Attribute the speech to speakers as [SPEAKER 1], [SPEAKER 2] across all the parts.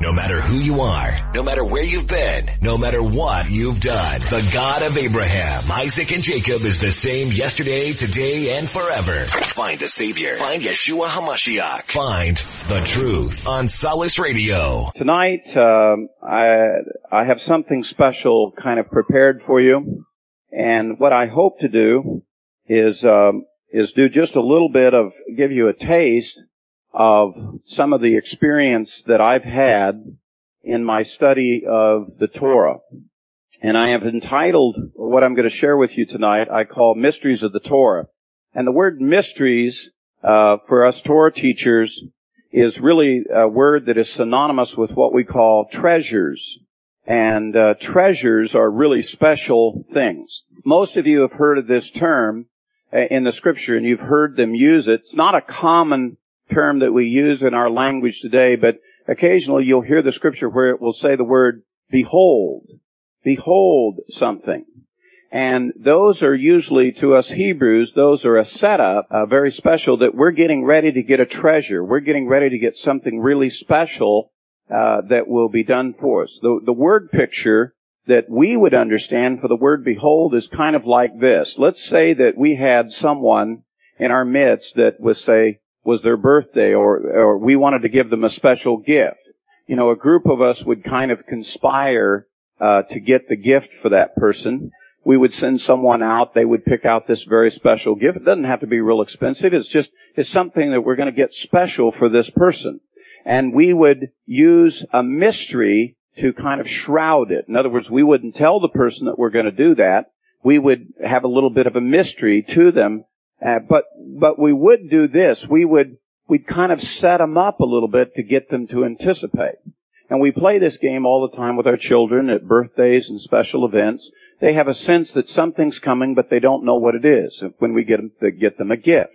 [SPEAKER 1] No matter who you are, no matter where you've been, no matter what you've done, the God of Abraham, Isaac, and Jacob is the same yesterday, today, and forever. Find the Savior. Find Yeshua HaMashiach. Find the truth on Solace Radio.
[SPEAKER 2] Tonight, um, I, I have something special kind of prepared for you. And what I hope to do is, um, is do just a little bit of, give you a taste of some of the experience that I've had in my study of the Torah. And I have entitled what I'm going to share with you tonight, I call Mysteries of the Torah. And the word mysteries, uh, for us Torah teachers, is really a word that is synonymous with what we call treasures. And uh, treasures are really special things. Most of you have heard of this term uh, in the scripture and you've heard them use it. It's not a common term that we use in our language today, but occasionally you'll hear the scripture where it will say the word behold. Behold something. And those are usually to us Hebrews, those are a setup, uh, very special that we're getting ready to get a treasure. We're getting ready to get something really special uh, that will be done for us. The, the word picture that we would understand for the word behold is kind of like this. Let's say that we had someone in our midst that was say was their birthday or, or we wanted to give them a special gift. You know, a group of us would kind of conspire uh, to get the gift for that person. We would send someone out. They would pick out this very special gift. It doesn't have to be real expensive. It's just, it's something that we're going to get special for this person. And we would use a mystery to kind of shroud it. In other words, we wouldn't tell the person that we're going to do that. We would have a little bit of a mystery to them uh, but but we would do this. We would we'd kind of set them up a little bit to get them to anticipate. And we play this game all the time with our children at birthdays and special events. They have a sense that something's coming, but they don't know what it is when we get them, get them a gift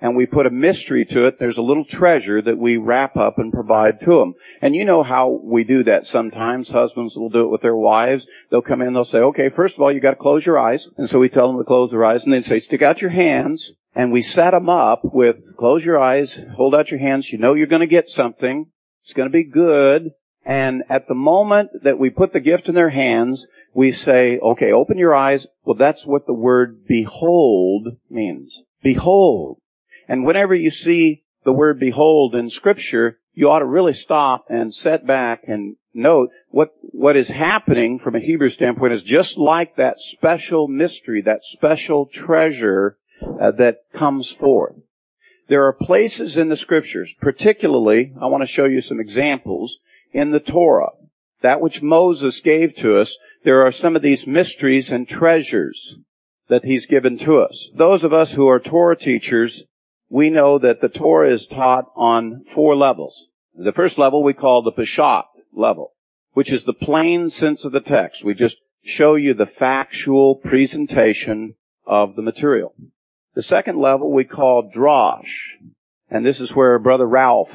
[SPEAKER 2] and we put a mystery to it. There's a little treasure that we wrap up and provide to them. And you know how we do that sometimes. Husbands will do it with their wives. They'll come in, they'll say, okay, first of all, you gotta close your eyes. And so we tell them to close their eyes and they say, stick out your hands. And we set them up with, close your eyes, hold out your hands. You know you're gonna get something. It's gonna be good. And at the moment that we put the gift in their hands, we say, okay, open your eyes. Well, that's what the word behold means. Behold. And whenever you see the word behold in scripture, you ought to really stop and set back and note what, what is happening from a Hebrew standpoint is just like that special mystery, that special treasure uh, that comes forth. There are places in the scriptures, particularly, I want to show you some examples, in the Torah, that which Moses gave to us, there are some of these mysteries and treasures that he's given to us. Those of us who are Torah teachers we know that the Torah is taught on four levels. The first level we call the Peshat level, which is the plain sense of the text. We just show you the factual presentation of the material. The second level we call Drosh, and this is where Brother Ralph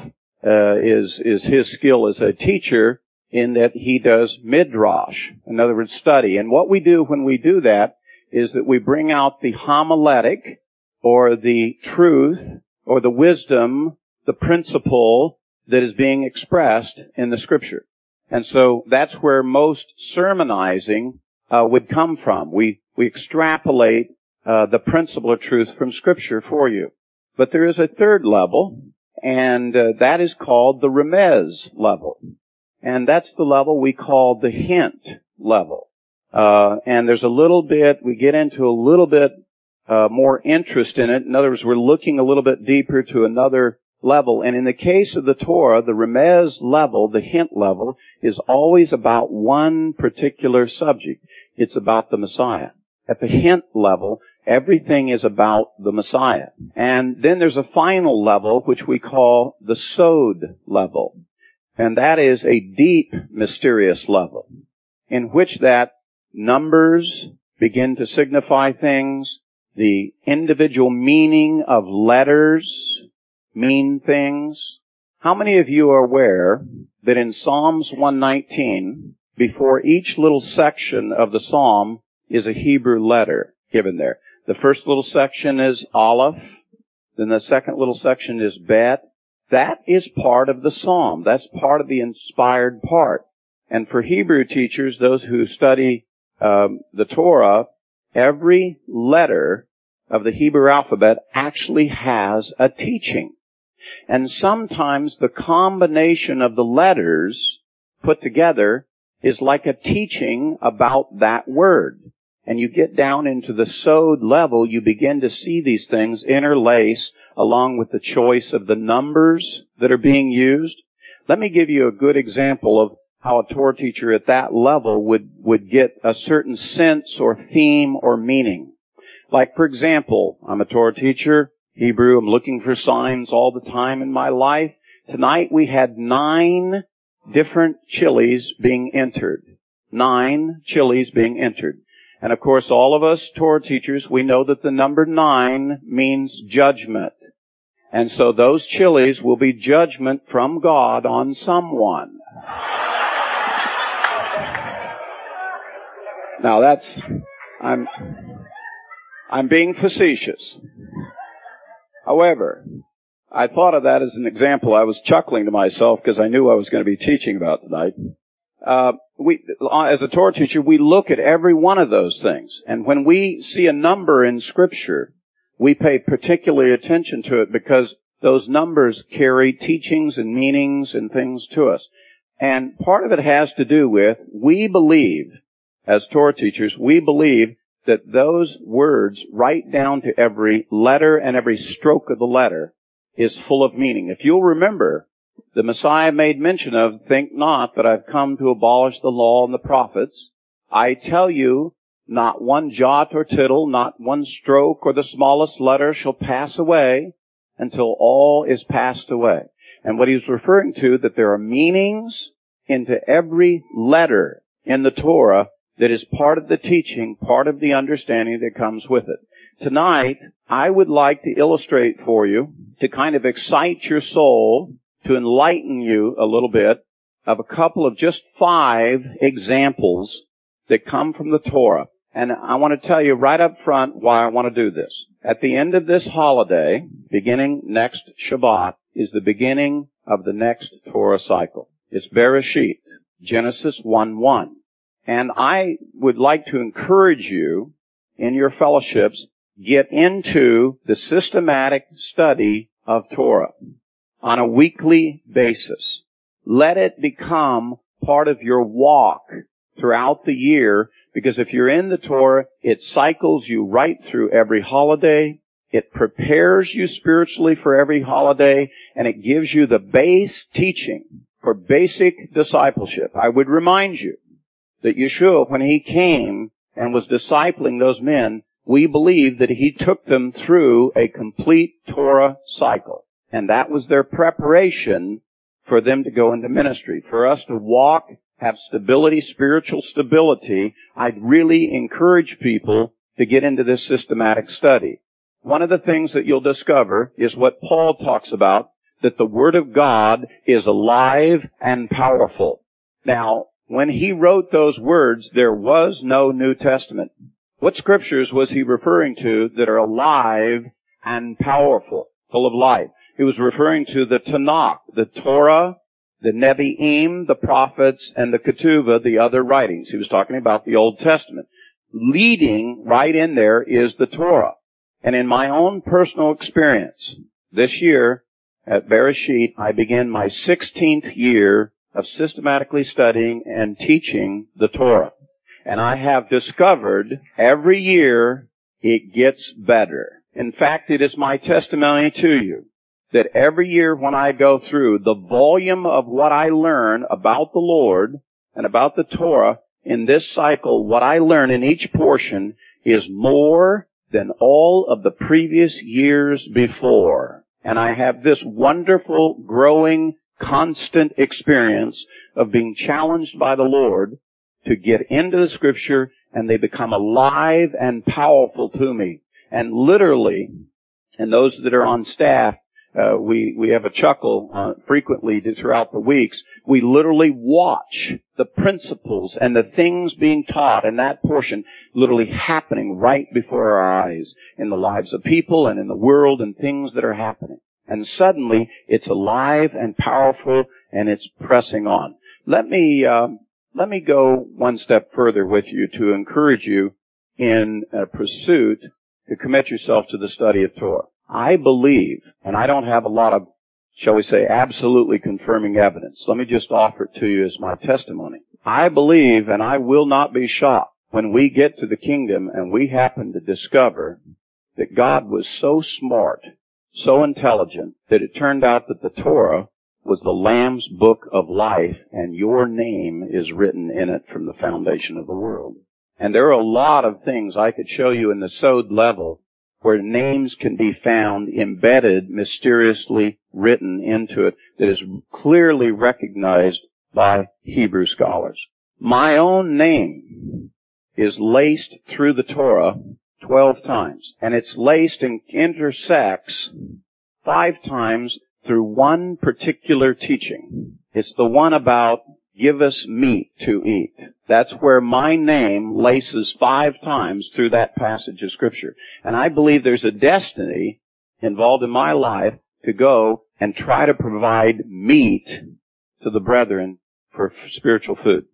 [SPEAKER 2] uh, is is his skill as a teacher in that he does midrash, in other words, study. And what we do when we do that is that we bring out the homiletic, or the truth or the wisdom, the principle that is being expressed in the scripture. And so that's where most sermonizing uh, would come from. We we extrapolate uh, the principle of truth from scripture for you. But there is a third level, and uh, that is called the remez level, and that's the level we call the hint level. Uh, and there's a little bit we get into a little bit uh, more interest in it. In other words, we're looking a little bit deeper to another level. And in the case of the Torah, the remez level, the hint level, is always about one particular subject. It's about the Messiah. At the hint level, everything is about the Messiah. And then there's a final level, which we call the Sod level. And that is a deep, mysterious level, in which that numbers begin to signify things, the individual meaning of letters mean things. How many of you are aware that in Psalms 119, before each little section of the psalm is a Hebrew letter given there? The first little section is Aleph, then the second little section is Bet, That is part of the psalm. That's part of the inspired part. And for Hebrew teachers, those who study um, the Torah, every letter of the Hebrew alphabet actually has a teaching. And sometimes the combination of the letters put together is like a teaching about that word. And you get down into the sod level, you begin to see these things interlace along with the choice of the numbers that are being used. Let me give you a good example of how a Torah teacher at that level would, would get a certain sense or theme or meaning. Like, for example, I'm a Torah teacher, Hebrew, I'm looking for signs all the time in my life. Tonight we had nine different chilies being entered. Nine chilies being entered. And of course, all of us Torah teachers, we know that the number nine means judgment. And so those chilies will be judgment from God on someone. Now that's, I'm, I'm being facetious. However, I thought of that as an example. I was chuckling to myself because I knew I was going to be teaching about tonight. Uh, we, as a Torah teacher, we look at every one of those things, and when we see a number in Scripture, we pay particular attention to it because those numbers carry teachings and meanings and things to us. And part of it has to do with we believe, as Torah teachers, we believe that those words, right down to every letter and every stroke of the letter, is full of meaning. If you'll remember, the Messiah made mention of, think not that I've come to abolish the law and the prophets. I tell you, not one jot or tittle, not one stroke or the smallest letter shall pass away until all is passed away. And what he's referring to, that there are meanings into every letter in the Torah that is part of the teaching, part of the understanding that comes with it. Tonight, I would like to illustrate for you, to kind of excite your soul, to enlighten you a little bit, of a couple of just five examples that come from the Torah. And I want to tell you right up front why I want to do this. At the end of this holiday, beginning next Shabbat, is the beginning of the next Torah cycle. It's Bereshit, Genesis 1-1. And I would like to encourage you in your fellowships, get into the systematic study of Torah on a weekly basis. Let it become part of your walk throughout the year because if you're in the Torah, it cycles you right through every holiday. It prepares you spiritually for every holiday and it gives you the base teaching for basic discipleship. I would remind you that Yeshua, when he came and was discipling those men, we believe that he took them through a complete Torah cycle. And that was their preparation for them to go into ministry. For us to walk, have stability, spiritual stability, I'd really encourage people to get into this systematic study. One of the things that you'll discover is what Paul talks about, that the Word of God is alive and powerful. Now, when he wrote those words, there was no New Testament. What scriptures was he referring to that are alive and powerful, full of life? He was referring to the Tanakh, the Torah, the Nevi'im, the prophets, and the Ketuvim, the other writings. He was talking about the Old Testament. Leading right in there is the Torah. And in my own personal experience, this year at Bereshit, I began my 16th year of systematically studying and teaching the Torah. And I have discovered every year it gets better. In fact, it is my testimony to you that every year when I go through, the volume of what I learn about the Lord and about the Torah in this cycle, what I learn in each portion is more than all of the previous years before. And I have this wonderful growing constant experience of being challenged by the Lord to get into the scripture and they become alive and powerful to me. And literally, and those that are on staff, uh, we we have a chuckle uh, frequently throughout the weeks. We literally watch the principles and the things being taught in that portion literally happening right before our eyes in the lives of people and in the world and things that are happening. And suddenly it's alive and powerful and it's pressing on. Let me, um, let me go one step further with you to encourage you in a pursuit to commit yourself to the study of Torah. I believe, and I don't have a lot of, shall we say, absolutely confirming evidence. Let me just offer it to you as my testimony. I believe, and I will not be shocked, when we get to the kingdom and we happen to discover that God was so smart, so intelligent, that it turned out that the Torah was the Lamb's book of life and your name is written in it from the foundation of the world. And there are a lot of things I could show you in the Sod level where names can be found embedded, mysteriously written into it that is clearly recognized by Hebrew scholars. My own name is laced through the Torah 12 times. And it's laced and intersects five times through one particular teaching. It's the one about give us meat to eat. That's where my name laces five times through that passage of scripture. And I believe there's a destiny involved in my life to go and try to provide meat to the brethren for spiritual food.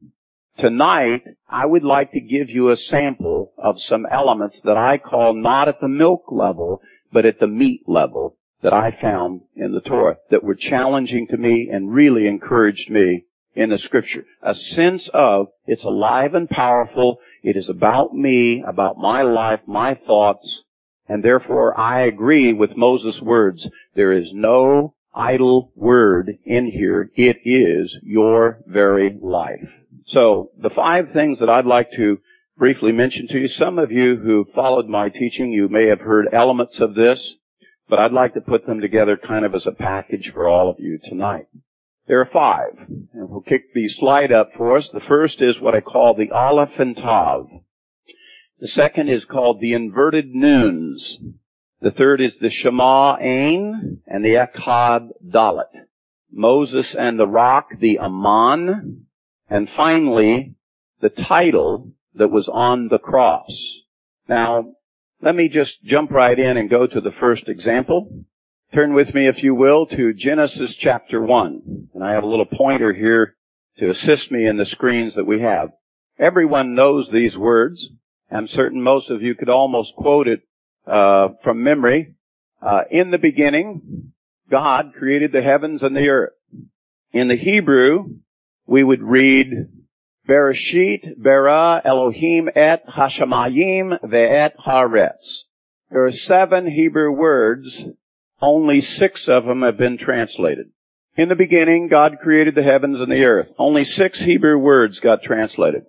[SPEAKER 2] Tonight, I would like to give you a sample of some elements that I call not at the milk level, but at the meat level that I found in the Torah that were challenging to me and really encouraged me in the scripture. A sense of it's alive and powerful. It is about me, about my life, my thoughts, and therefore I agree with Moses' words. There is no idle word in here. It is your very life. So the five things that I'd like to briefly mention to you, some of you who followed my teaching, you may have heard elements of this, but I'd like to put them together kind of as a package for all of you tonight. There are five, and we'll kick the slide up for us. The first is what I call the Aleph and Tav. The second is called the inverted nuns. The third is the Shema Ayin and the Echad Dalet. Moses and the rock, the Aman, and finally, the title that was on the cross. Now, let me just jump right in and go to the first example. Turn with me, if you will, to Genesis chapter 1. And I have a little pointer here to assist me in the screens that we have. Everyone knows these words. I'm certain most of you could almost quote it uh, from memory. Uh, in the beginning, God created the heavens and the earth. In the Hebrew, we would read Bereshit bara Elohim et hashamayim ve'et haaretz. There are seven Hebrew words. Only six of them have been translated. In the beginning, God created the heavens and the earth. Only six Hebrew words got translated.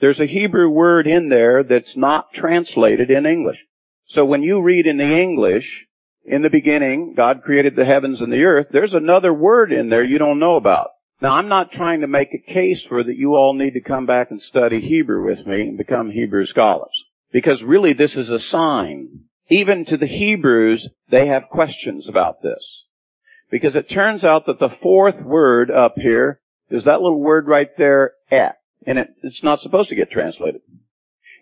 [SPEAKER 2] There's a Hebrew word in there that's not translated in English. So when you read in the English, in the beginning, God created the heavens and the earth, there's another word in there you don't know about. Now, I'm not trying to make a case for that you all need to come back and study Hebrew with me and become Hebrew scholars. Because really this is a sign. Even to the Hebrews, they have questions about this. Because it turns out that the fourth word up here is that little word right there, et. And it, it's not supposed to get translated.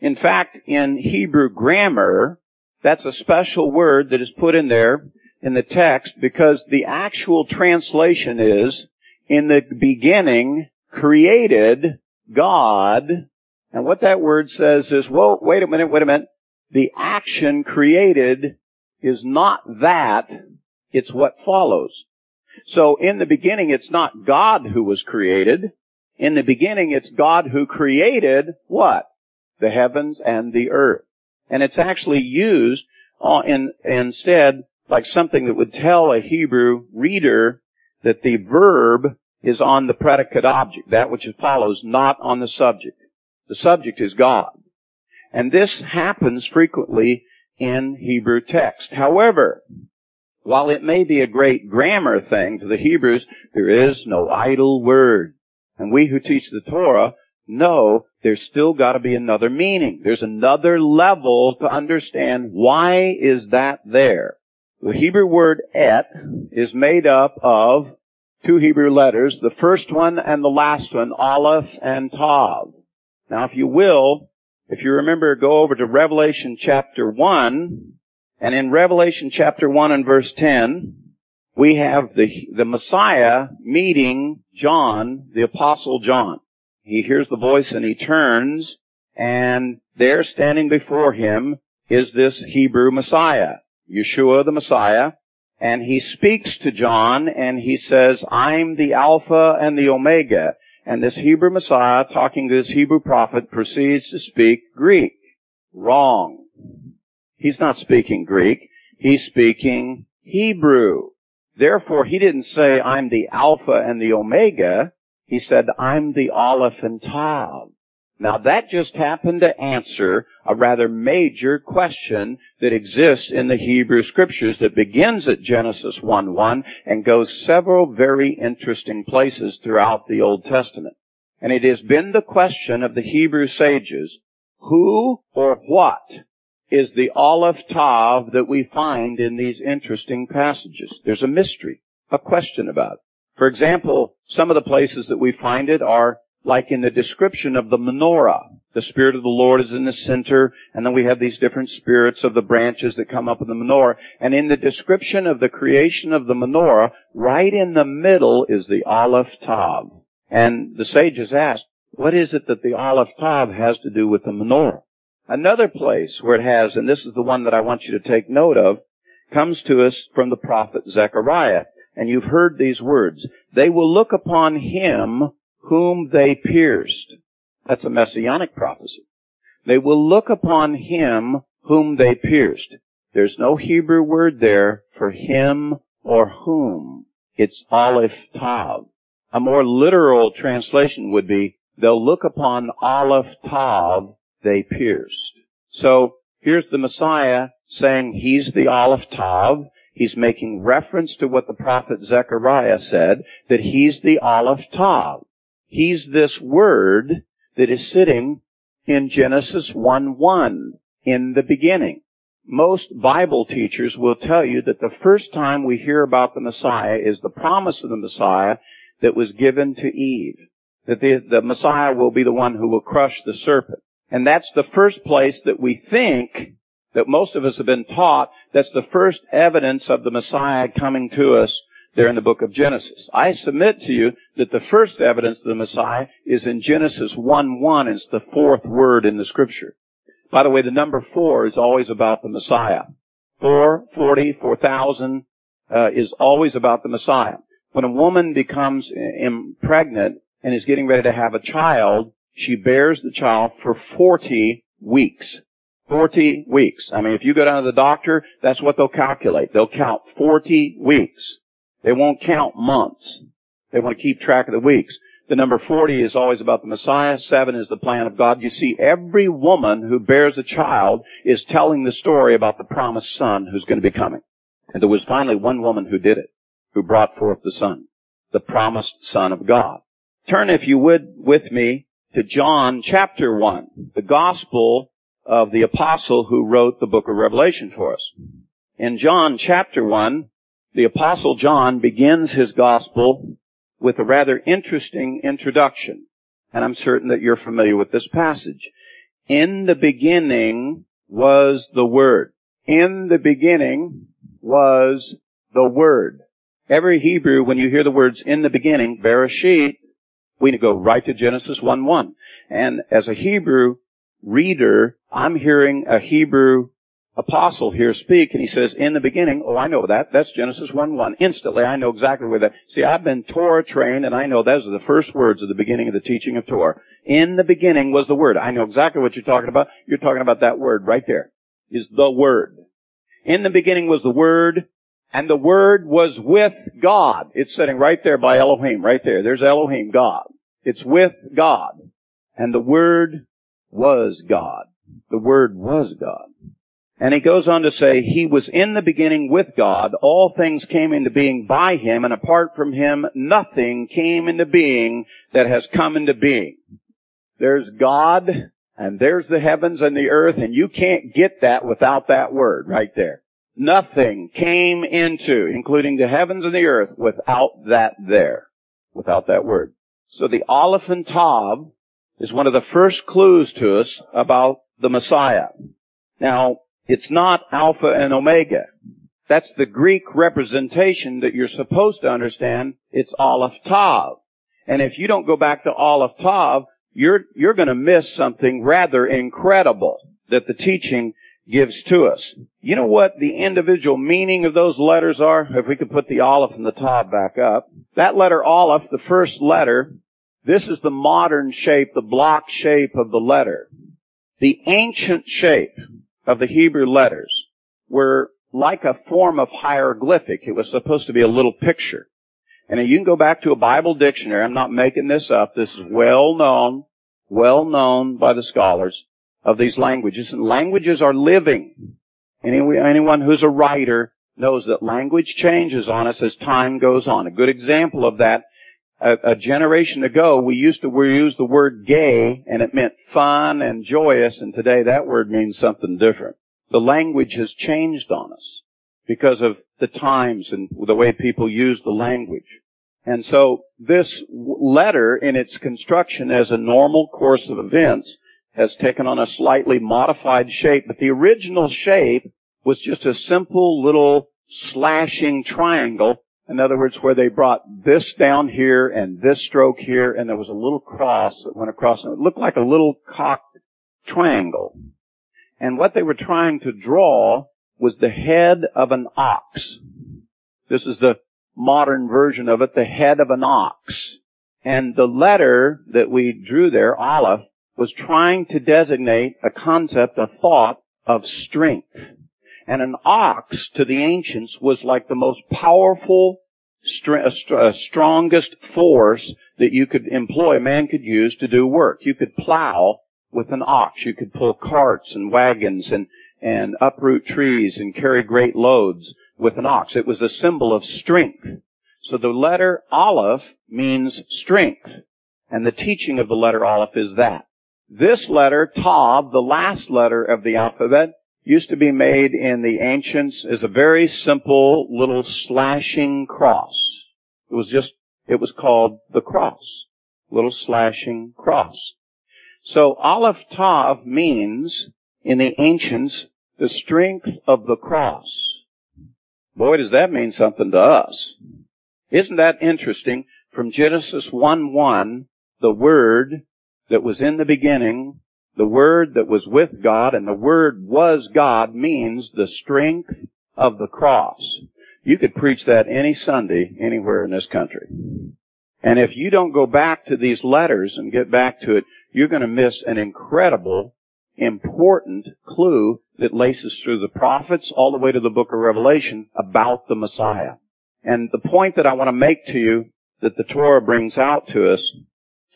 [SPEAKER 2] In fact, in Hebrew grammar, that's a special word that is put in there in the text because the actual translation is in the beginning created God. And what that word says is, well, wait a minute, wait a minute. The action created is not that, it's what follows. So in the beginning, it's not God who was created. In the beginning, it's God who created what? The heavens and the earth. And it's actually used uh, in, instead like something that would tell a Hebrew reader that the verb is on the predicate object, that which follows, not on the subject. The subject is God. And this happens frequently in Hebrew text. However, while it may be a great grammar thing to the Hebrews, there is no idle word. And we who teach the Torah know there's still got to be another meaning. There's another level to understand why is that there. The Hebrew word et is made up of two Hebrew letters, the first one and the last one, Aleph and Tav. Now if you will, if you remember, go over to Revelation chapter 1, and in Revelation chapter 1 and verse 10, we have the, the Messiah meeting John, the apostle John. He hears the voice and he turns and there standing before him is this Hebrew Messiah, Yeshua the Messiah, and he speaks to John and he says, I'm the Alpha and the Omega. And this Hebrew Messiah, talking to this Hebrew prophet, proceeds to speak Greek. Wrong. He's not speaking Greek. He's speaking Hebrew. Therefore, he didn't say, I'm the Alpha and the Omega. He said, I'm the Aleph and Tav. Now that just happened to answer a rather major question that exists in the Hebrew scriptures that begins at Genesis 1-1 and goes several very interesting places throughout the Old Testament. And it has been the question of the Hebrew sages, who or what is the Aleph Tav that we find in these interesting passages? There's a mystery, a question about it. For example, some of the places that we find it are like in the description of the menorah. The Spirit of the Lord is in the center, and then we have these different spirits of the branches that come up in the menorah. And in the description of the creation of the menorah, right in the middle is the Aleph Tav. And the sages asked, what is it that the Aleph Tav has to do with the menorah? Another place where it has, and this is the one that I want you to take note of, comes to us from the prophet Zechariah. And you've heard these words. They will look upon him whom they pierced. That's a messianic prophecy. They will look upon him whom they pierced. There's no Hebrew word there for him or whom. It's Aleph Tav. A more literal translation would be, they'll look upon Aleph Tav they pierced. So, here's the Messiah saying he's the Aleph Tav. He's making reference to what the prophet Zechariah said, that he's the Aleph Tav. He's this word that is sitting in Genesis 1-1 in the beginning. Most Bible teachers will tell you that the first time we hear about the Messiah is the promise of the Messiah that was given to Eve. That the, the Messiah will be the one who will crush the serpent. And that's the first place that we think that most of us have been taught that's the first evidence of the Messiah coming to us there in the book of Genesis. I submit to you that the first evidence of the Messiah is in Genesis 1-1. It's the fourth word in the scripture. By the way, the number four is always about the Messiah. Four, forty, four thousand, uh, is always about the Messiah. When a woman becomes pregnant and is getting ready to have a child, she bears the child for 40 weeks. 40 weeks. I mean, if you go down to the doctor, that's what they'll calculate. They'll count 40 weeks. They won't count months. They want to keep track of the weeks. The number 40 is always about the Messiah. Seven is the plan of God. You see, every woman who bears a child is telling the story about the promised son who's going to be coming. And there was finally one woman who did it, who brought forth the son, the promised son of God. Turn, if you would, with me to John chapter 1, the gospel of the apostle who wrote the book of Revelation for us. In John chapter 1, the apostle John begins his gospel with a rather interesting introduction. And I'm certain that you're familiar with this passage. In the beginning was the Word. In the beginning was the Word. Every Hebrew, when you hear the words in the beginning, Bereshit, we go right to Genesis 1-1. And as a Hebrew reader, I'm hearing a Hebrew apostle here speak and he says, in the beginning, oh, I know that. That's Genesis 1-1. Instantly, I know exactly where that, see, I've been Torah trained and I know those are the first words of the beginning of the teaching of Torah. In the beginning was the Word. I know exactly what you're talking about. You're talking about that word right there. Is the Word. In the beginning was the Word, and the Word was with God. It's sitting right there by Elohim, right there. There's Elohim, God. It's with God. And the Word was God. The Word was God. And he goes on to say, He was in the beginning with God. All things came into being by Him, and apart from Him, nothing came into being that has come into being. There's God, and there's the heavens and the earth, and you can't get that without that word right there. Nothing came into, including the heavens and the earth, without that there. Without that word. So the Aleph and Tav is one of the first clues to us about the Messiah. Now, it's not Alpha and Omega. That's the Greek representation that you're supposed to understand. It's Aleph Tav. And if you don't go back to Aleph Tav, you're, you're gonna miss something rather incredible that the teaching gives to us. You know what the individual meaning of those letters are? If we could put the Aleph and the Tav back up. That letter Aleph, the first letter, this is the modern shape, the block shape of the letter. The ancient shape of the Hebrew letters were like a form of hieroglyphic. It was supposed to be a little picture. And you can go back to a Bible dictionary. I'm not making this up. This is well known, well known by the scholars of these languages. And languages are living. Anyone who's a writer knows that language changes on us as time goes on. A good example of that, a, a generation ago, we used to we used the word gay and it meant fun and joyous, and today that word means something different. The language has changed on us because of the times and the way people use the language. And so this letter in its construction as a normal course of events has taken on a slightly modified shape, but the original shape was just a simple little slashing triangle. In other words, where they brought this down here and this stroke here, and there was a little cross that went across, and it looked like a little cocked triangle. And what they were trying to draw was the head of an ox. This is the modern version of it, the head of an ox. And the letter that we drew there, Aleph, was trying to designate a concept, a thought of strength. And an ox to the ancients was like the most powerful, uh, uh, strongest force that you could employ, man could use to do work. You could plow with an ox. You could pull carts and wagons and, and uproot trees and carry great loads with an ox. It was a symbol of strength. So the letter Aleph means strength. And the teaching of the letter Aleph is that. This letter, Tav, the last letter of the alphabet, used to be made in the ancients as a very simple little slashing cross. It was just, it was called the cross. Little slashing cross. So Aleph Tav means, in the ancients, the strength of the cross. Boy, does that mean something to us. Isn't that interesting? From Genesis 1-1, the Word that was in the beginning, the Word that was with God, and the Word was God means the strength of the cross. You could preach that any Sunday anywhere in this country. And if you don't go back to these letters and get back to it, you're going to miss an incredible, important clue that laces through the prophets all the way to the book of Revelation about the Messiah. And the point that I want to make to you that the Torah brings out to us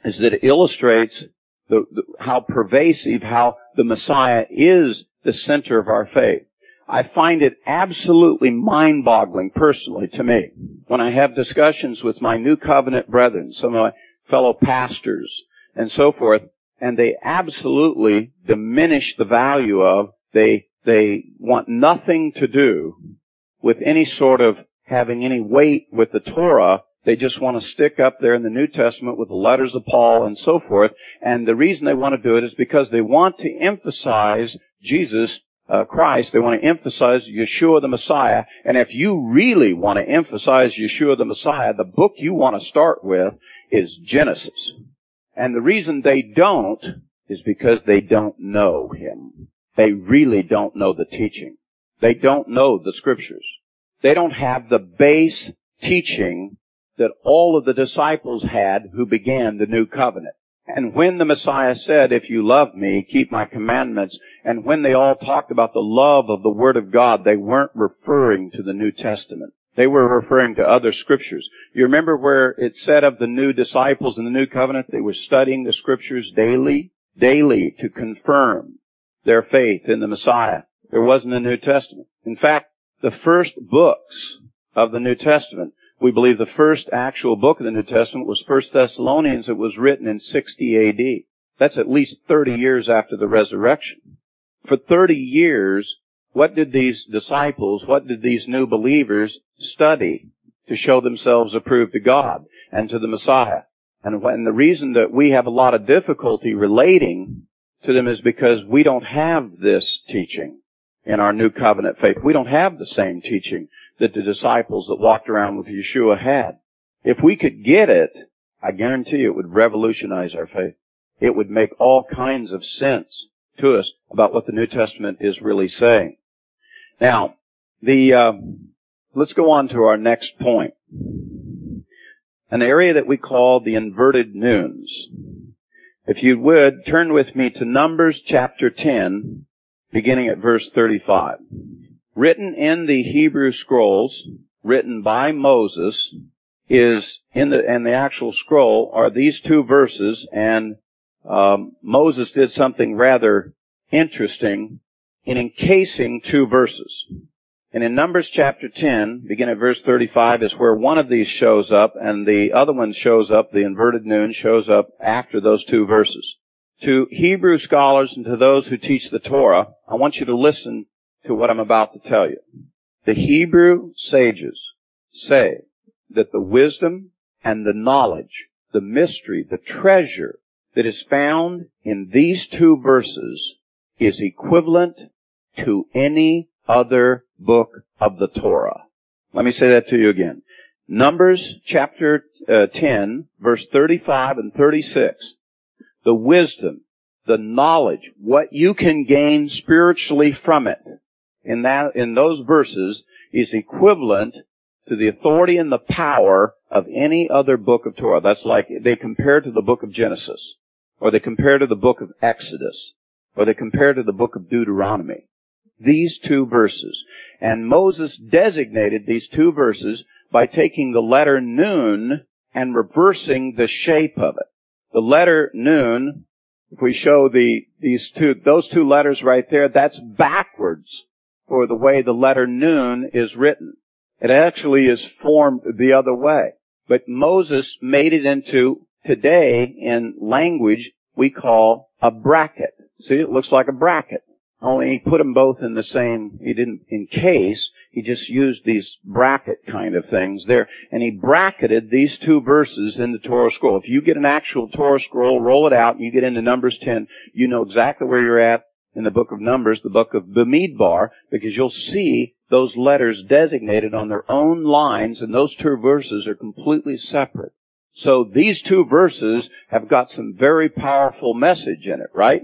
[SPEAKER 2] is that it illustrates the, the, how pervasive, how the Messiah is the center of our faith. I find it absolutely mind-boggling personally to me when I have discussions with my new covenant brethren, some of my fellow pastors and so forth, and they absolutely diminish the value of, they, they want nothing to do with any sort of having any weight with the Torah they just want to stick up there in the New Testament with the letters of Paul and so forth. And the reason they want to do it is because they want to emphasize Jesus uh, Christ. They want to emphasize Yeshua the Messiah. And if you really want to emphasize Yeshua the Messiah, the book you want to start with is Genesis. And the reason they don't is because they don't know Him. They really don't know the teaching. They don't know the scriptures. They don't have the base teaching that all of the disciples had who began the new covenant. And when the Messiah said, if you love me, keep my commandments, and when they all talked about the love of the Word of God, they weren't referring to the New Testament. They were referring to other scriptures. You remember where it said of the new disciples in the new covenant, they were studying the scriptures daily, daily to confirm their faith in the Messiah. There wasn't a New Testament. In fact, the first books of the New Testament we believe the first actual book of the New Testament was 1 Thessalonians. It was written in 60 AD. That's at least 30 years after the resurrection. For 30 years, what did these disciples, what did these new believers study to show themselves approved to God and to the Messiah? And when the reason that we have a lot of difficulty relating to them is because we don't have this teaching. in our new covenant faith. We don't have the same teaching that the disciples that walked around with Yeshua had. If we could get it, I guarantee you it would revolutionize our faith. It would make all kinds of sense to us about what the New Testament is really saying. Now, the uh, let's go on to our next point. An area that we call the inverted nuns. If you would, turn with me to Numbers chapter 10, beginning at verse 35. Written in the Hebrew scrolls, written by Moses, is in the, and the actual scroll are these two verses, and um, Moses did something rather interesting in encasing two verses. And in Numbers chapter 10, beginning at verse 35, is where one of these shows up, and the other one shows up, the inverted nun shows up after those two verses. To Hebrew scholars and to those who teach the Torah, I want you to listen to what I'm about to tell you. The Hebrew sages say that the wisdom and the knowledge, the mystery, the treasure that is found in these two verses is equivalent to any other book of the Torah. Let me say that to you again. Numbers chapter uh, 10, verse 35 and 36. The wisdom, the knowledge, what you can gain spiritually from it in that, in those verses is equivalent to the authority and the power of any other book of Torah. That's like they compare to the book of Genesis, or they compare to the book of Exodus, or they compare to the book of Deuteronomy these two verses. And Moses designated these two verses by taking the letter Nun and reversing the shape of it. The letter Nun, if we show the, these two, those two letters right there, that's backwards for the way the letter Nun is written. It actually is formed the other way. But Moses made it into, today, in language, we call a bracket. See, it looks like a bracket. Only he put them both in the same, he didn't encase, he just used these bracket kind of things there, and he bracketed these two verses in the Torah scroll. If you get an actual Torah scroll, roll it out, and you get into Numbers 10, you know exactly where you're at in the book of Numbers, the book of Bamidbar, because you'll see those letters designated on their own lines, and those two verses are completely separate. So these two verses have got some very powerful message in it, right?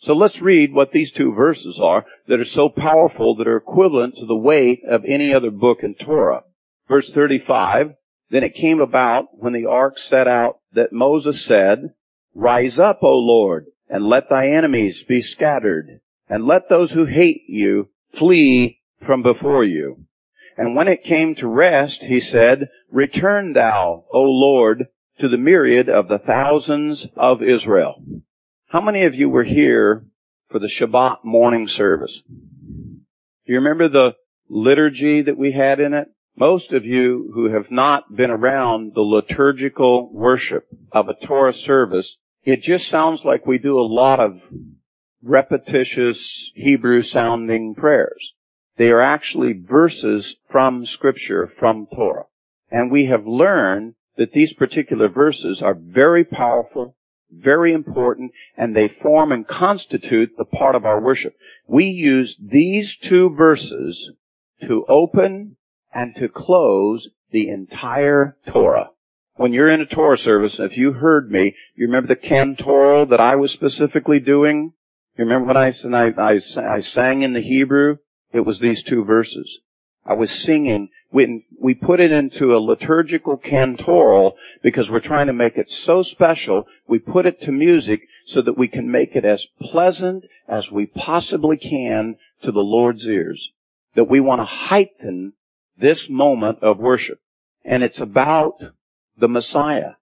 [SPEAKER 2] So let's read what these two verses are that are so powerful that are equivalent to the weight of any other book in Torah. Verse 35, Then it came about when the ark set out that Moses said, Rise up, O Lord, and let thy enemies be scattered, and let those who hate you flee from before you. And when it came to rest, he said, Return thou, O Lord, to the myriad of the thousands of Israel. How many of you were here for the Shabbat morning service? Do you remember the liturgy that we had in it? Most of you who have not been around the liturgical worship of a Torah service, it just sounds like we do a lot of repetitious Hebrew sounding prayers. They are actually verses from scripture, from Torah. And we have learned that these particular verses are very powerful, very important, and they form and constitute the part of our worship. We use these two verses to open and to close the entire Torah. When you're in a Torah service, if you heard me, you remember the cantoral that I was specifically doing? You remember when I, I, I, I sang in the Hebrew? It was these two verses. I was singing we, we put it into a liturgical cantoral because we're trying to make it so special. We put it to music so that we can make it as pleasant as we possibly can to the Lord's ears. That we want to heighten this moment of worship. And it's about the Messiah.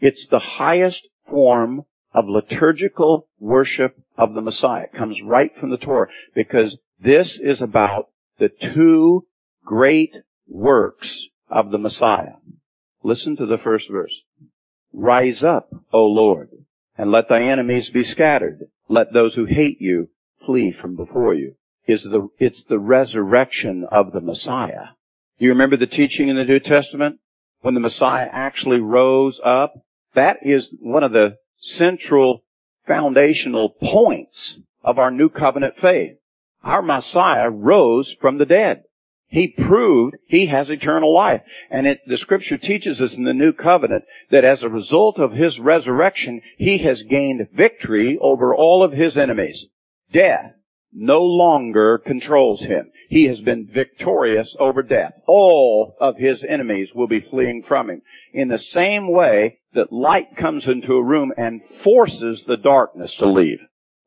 [SPEAKER 2] It's the highest form of liturgical worship of the Messiah. It comes right from the Torah because this is about the two great works of the Messiah. Listen to the first verse. Rise up, O Lord, and let thy enemies be scattered. Let those who hate you flee from before you. Is the, it's the resurrection of the Messiah. Do you remember the teaching in the New Testament? When the Messiah actually rose up? That is one of the central foundational points of our new covenant faith. Our Messiah rose from the dead. He proved he has eternal life. And it, the scripture teaches us in the new covenant that as a result of his resurrection, he has gained victory over all of his enemies. Death no longer controls him. He has been victorious over death. All of his enemies will be fleeing from him. In the same way that light comes into a room and forces the darkness to leave.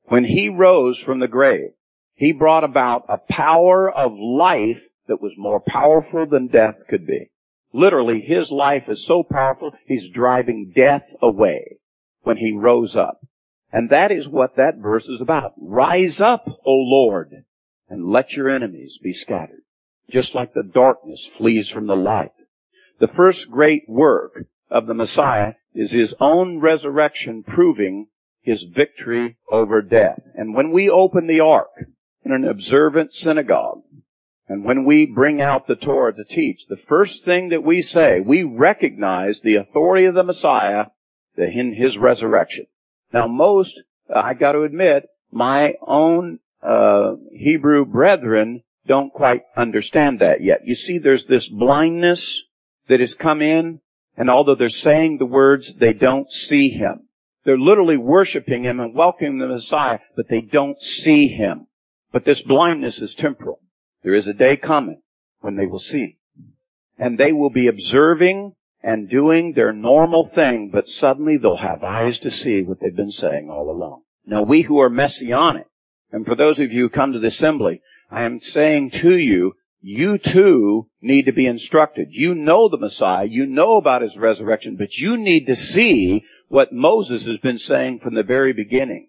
[SPEAKER 2] When he rose from the grave, he brought about a power of life that was more powerful than death could be. Literally, his life is so powerful, he's driving death away when he rose up. And that is what that verse is about. Rise up, O Lord, and let your enemies be scattered. Just like the darkness flees from the light. The first great work of the Messiah is his own resurrection proving his victory over death. And when we open the ark in an observant synagogue, and when we bring out the Torah to teach, the first thing that we say, we recognize the authority of the Messiah in his resurrection. Now most, uh, I got to admit, my own uh, Hebrew brethren don't quite understand that yet. You see, there's this blindness that has come in, and although they're saying the words, they don't see him. They're literally worshiping him and welcoming the Messiah, but they don't see him. But this blindness is temporal. There is a day coming when they will see. And they will be observing and doing their normal thing, but suddenly they'll have eyes to see what they've been saying all along. Now we who are messianic, and for those of you who come to the assembly, I am saying to you, you too need to be instructed. You know the Messiah, you know about his resurrection, but you need to see what Moses has been saying from the very beginning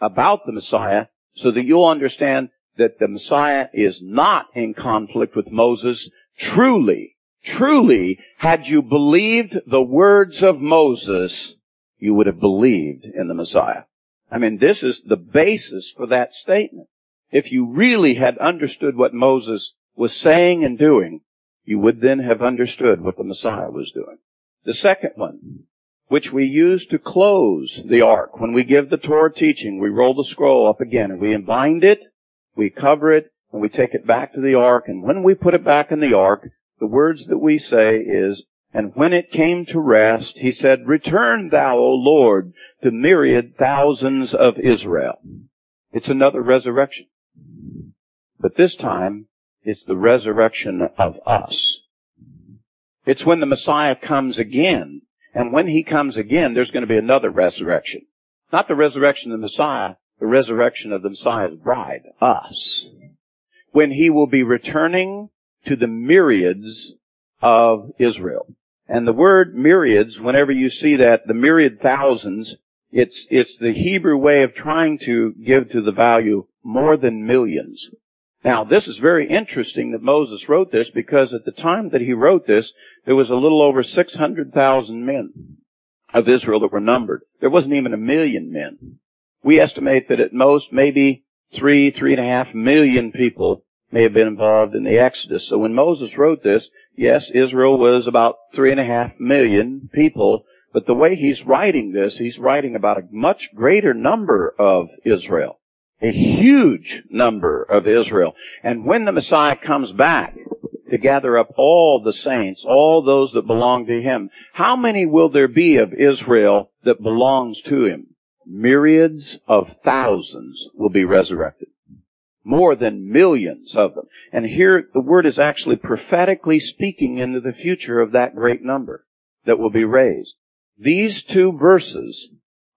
[SPEAKER 2] about the Messiah so that you'll understand that the Messiah is not in conflict with Moses. Truly, truly, had you believed the words of Moses, you would have believed in the Messiah. I mean, this is the basis for that statement. If you really had understood what Moses was saying and doing, you would then have understood what the Messiah was doing. The second one, which we use to close the ark. When we give the Torah teaching, we roll the scroll up again and we bind it we cover it, and we take it back to the ark, and when we put it back in the ark, the words that we say is, and when it came to rest, he said, Return thou, O Lord, to myriad thousands of Israel. It's another resurrection. But this time, it's the resurrection of us. It's when the Messiah comes again. And when he comes again, there's going to be another resurrection. Not the resurrection of the Messiah, the resurrection of the Messiah's bride, us, when he will be returning to the myriads of Israel. And the word myriads, whenever you see that, the myriad thousands, it's, it's the Hebrew way of trying to give to the value more than millions. Now, this is very interesting that Moses wrote this because at the time that he wrote this, there was a little over 600,000 men of Israel that were numbered. There wasn't even a million men we estimate that at most maybe three, three and a half million people may have been involved in the Exodus. So when Moses wrote this, yes, Israel was about three and a half million people, but the way he's writing this, he's writing about a much greater number of Israel. A huge number of Israel. And when the Messiah comes back to gather up all the saints, all those that belong to him, how many will there be of Israel that belongs to him? myriads of thousands will be resurrected. More than millions of them. And here the word is actually prophetically speaking into the future of that great number that will be raised. These two verses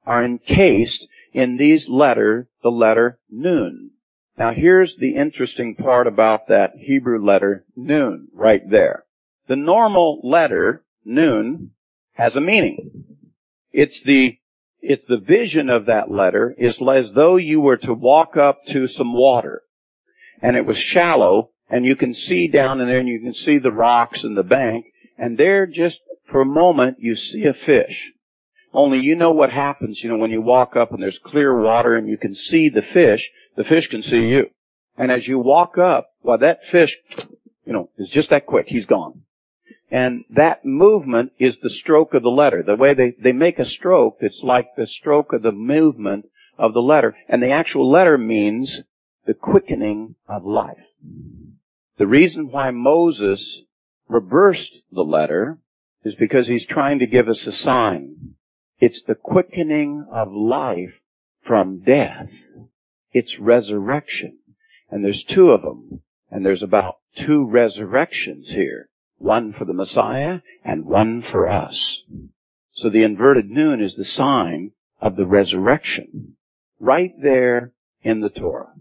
[SPEAKER 2] are encased in these letter, the letter Nun. Now here's the interesting part about that Hebrew letter Nun right there. The normal letter Nun has a meaning. It's the it's the vision of that letter is as though you were to walk up to some water and it was shallow and you can see down in there and you can see the rocks and the bank and there just for a moment you see a fish. Only you know what happens, you know, when you walk up and there's clear water and you can see the fish, the fish can see you. And as you walk up, well that fish, you know, is just that quick, he's gone. And that movement is the stroke of the letter. The way they, they make a stroke, it's like the stroke of the movement of the letter. And the actual letter means the quickening of life. The reason why Moses reversed the letter is because he's trying to give us a sign. It's the quickening of life from death. It's resurrection. And there's two of them. And there's about two resurrections here. One for the Messiah and one for us. So the inverted nun is the sign of the resurrection. Right there in the Torah.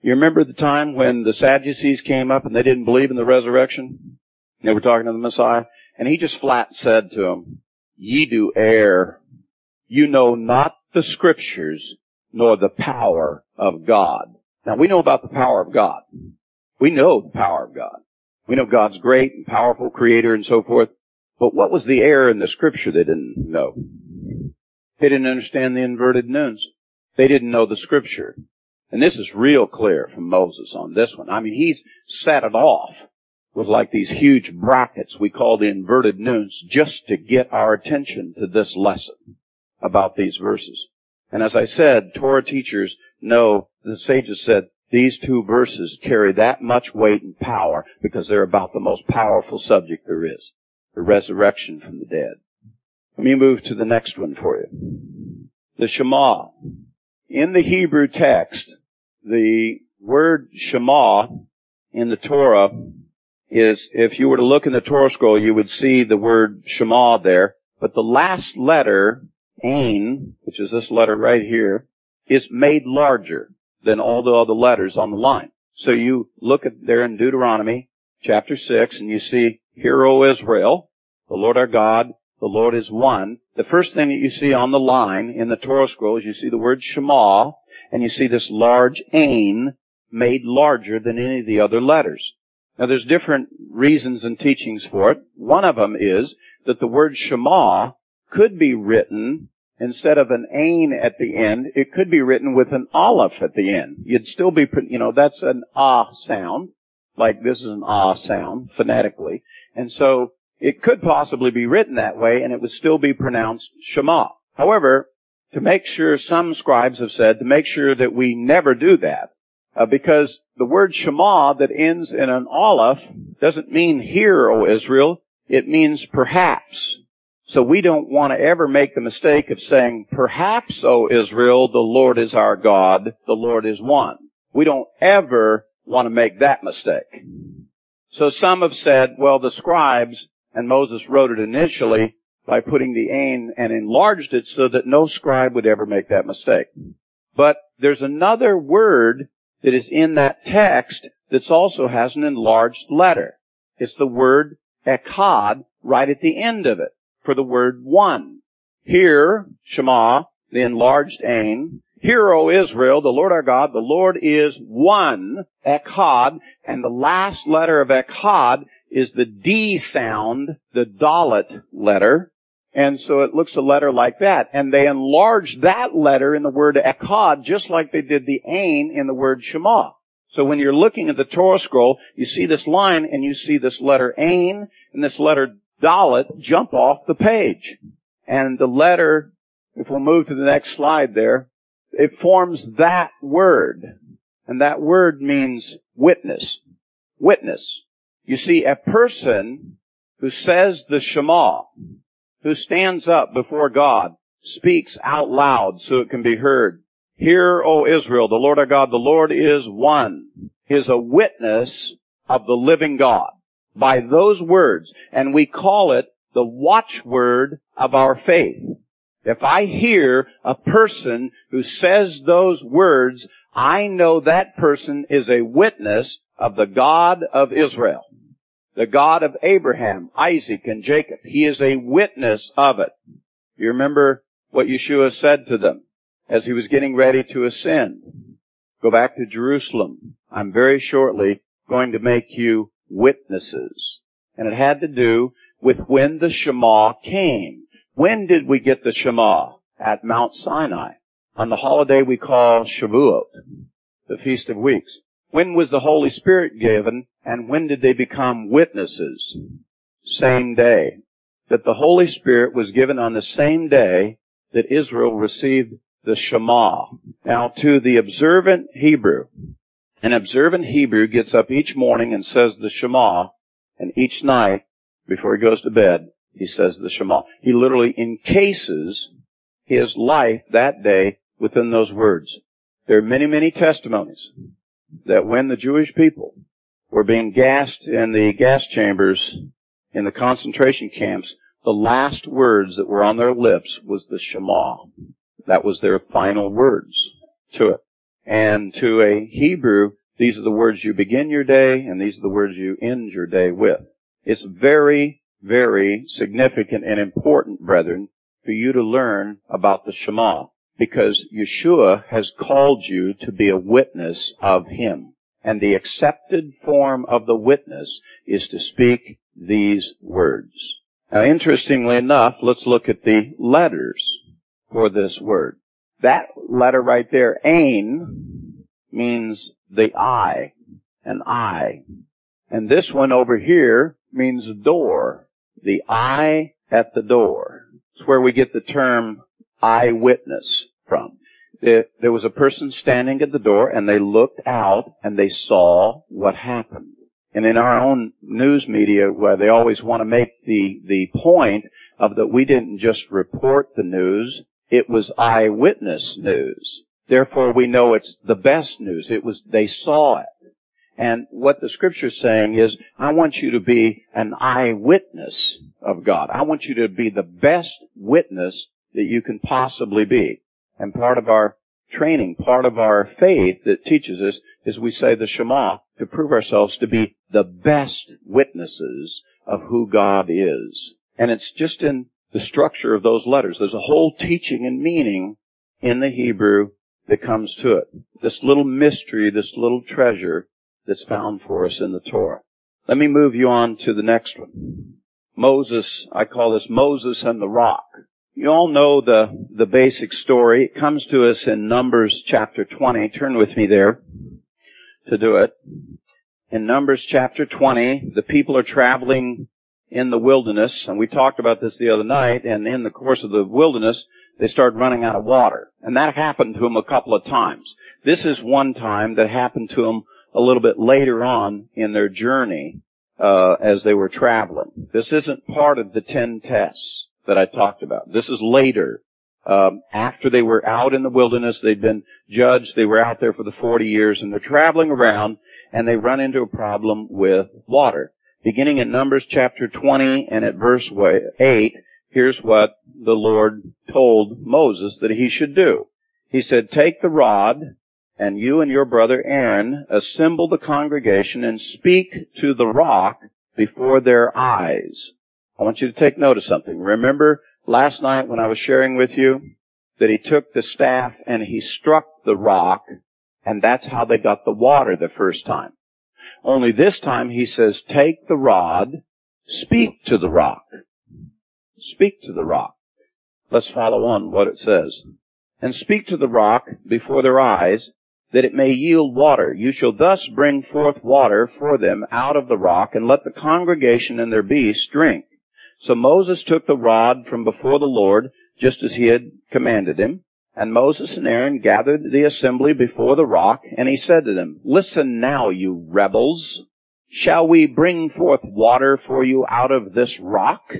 [SPEAKER 2] You remember the time when the Sadducees came up and they didn't believe in the resurrection? They were talking to the Messiah. And he just flat said to them, Ye do err. You know not the scriptures nor the power of God. Now we know about the power of God. We know the power of God. We know God's great and powerful creator and so forth. But what was the error in the scripture they didn't know? They didn't understand the inverted nuns. They didn't know the scripture. And this is real clear from Moses on this one. I mean, he's set it off with like these huge brackets we call the inverted nuns just to get our attention to this lesson about these verses. And as I said, Torah teachers know, the sages said, these two verses carry that much weight and power because they're about the most powerful subject there is. The resurrection from the dead. Let me move to the next one for you. The Shema. In the Hebrew text, the word Shema in the Torah is, if you were to look in the Torah scroll, you would see the word Shema there, but the last letter, Ayin, which is this letter right here, is made larger than all the other letters on the line. So you look at there in Deuteronomy chapter 6 and you see, Hear, O Israel, the Lord our God, the Lord is one. The first thing that you see on the line in the Torah scroll is you see the word Shema, and you see this large Ayin made larger than any of the other letters. Now there's different reasons and teachings for it. One of them is that the word Shema could be written instead of an ayin at the end, it could be written with an aleph at the end. You'd still be, you know, that's an ah sound, like this is an ah sound phonetically. And so it could possibly be written that way and it would still be pronounced Shema. However, to make sure, some scribes have said, to make sure that we never do that, uh, because the word Shema that ends in an aleph doesn't mean hear, O Israel. It means perhaps. So we don't want to ever make the mistake of saying, perhaps, O Israel, the Lord is our God, the Lord is one. We don't ever want to make that mistake. So some have said, well, the scribes, and Moses wrote it initially by putting the ayin and enlarged it so that no scribe would ever make that mistake. But there's another word that is in that text that also has an enlarged letter. It's the word echad right at the end of it for the word one. Here, Shema, the enlarged ayin. Hear, O Israel, the Lord our God, the Lord is one, echad, and the last letter of echad is the D sound, the Dalet letter. And so it looks a letter like that. And they enlarged that letter in the word echad just like they did the ayin in the word Shema. So when you're looking at the Torah scroll, you see this line and you see this letter ayin and this letter Dalet jump off the page. And the letter, if we'll move to the next slide there, it forms that word. And that word means witness. Witness. You see, a person who says the Shema, who stands up before God, speaks out loud so it can be heard. Hear, O Israel, the Lord our God, the Lord is one. Is a witness of the living God by those words, and we call it the watchword of our faith. If I hear a person who says those words, I know that person is a witness of the God of Israel. The God of Abraham, Isaac, and Jacob. He is a witness of it. You remember what Yeshua said to them as he was getting ready to ascend. Go back to Jerusalem. I'm very shortly going to make you witnesses. And it had to do with when the Shema came. When did we get the Shema? At Mount Sinai. On the holiday we call Shavuot, the Feast of Weeks. When was the Holy Spirit given and when did they become witnesses? Same day. That the Holy Spirit was given on the same day that Israel received the Shema. Now to the observant Hebrew, An observant Hebrew gets up each morning and says the Shema, and each night, before he goes to bed, he says the Shema. He literally encases his life that day within those words. There are many, many testimonies that when the Jewish people were being gassed in the gas chambers in the concentration camps, the last words that were on their lips was the Shema. That was their final words to it. And to a Hebrew, these are the words you begin your day and these are the words you end your day with. It's very, very significant and important, brethren, for you to learn about the Shema because Yeshua has called you to be a witness of Him. And the accepted form of the witness is to speak these words. Now interestingly enough, let's look at the letters for this word. That letter right there, ayin, means the eye, an eye. And this one over here means door, the eye at the door. It's where we get the term eyewitness from. There was a person standing at the door and they looked out and they saw what happened. And in our own news media, where they always want to make the, the point of that we didn't just report the news, it was eyewitness news. Therefore we know it's the best news. It was, they saw it. And what the scripture is saying is, I want you to be an eyewitness of God. I want you to be the best witness that you can possibly be. And part of our training, part of our faith that teaches us is we say the Shema to prove ourselves to be the best witnesses of who God is. And it's just in the structure of those letters. There's a whole teaching and meaning in the Hebrew that comes to it. This little mystery, this little treasure that's found for us in the Torah. Let me move you on to the next one. Moses, I call this Moses and the rock. You all know the, the basic story. It comes to us in Numbers chapter 20. Turn with me there to do it. In Numbers chapter 20, the people are traveling in the wilderness, and we talked about this the other night, and in the course of the wilderness, they started running out of water. And that happened to them a couple of times. This is one time that happened to them a little bit later on in their journey, uh, as they were traveling. This isn't part of the ten tests that I talked about. This is later. Um, after they were out in the wilderness, they'd been judged. They were out there for the 40 years, and they're traveling around, and they run into a problem with water. Beginning in Numbers chapter 20 and at verse 8, here's what the Lord told Moses that he should do. He said, Take the rod, and you and your brother Aaron assemble the congregation and speak to the rock before their eyes. I want you to take note of something. Remember last night when I was sharing with you that he took the staff and he struck the rock and that's how they got the water the first time. Only this time he says, take the rod, speak to the rock. Speak to the rock. Let's follow on what it says. And speak to the rock before their eyes that it may yield water. You shall thus bring forth water for them out of the rock and let the congregation and their beasts drink. So Moses took the rod from before the Lord, just as he had commanded him. And Moses and Aaron gathered the assembly before the rock, and he said to them, Listen now, you rebels. Shall we bring forth water for you out of this rock?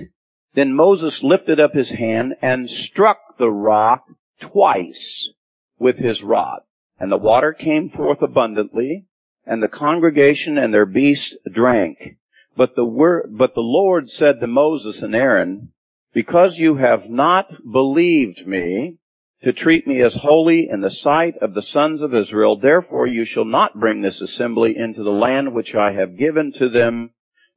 [SPEAKER 2] Then Moses lifted up his hand and struck the rock twice with his rod. And the water came forth abundantly, and the congregation and their beasts drank. But the word, but the Lord said to Moses and Aaron, because you have not believed me to treat me as holy in the sight of the sons of Israel, therefore you shall not bring this assembly into the land which I have given to them.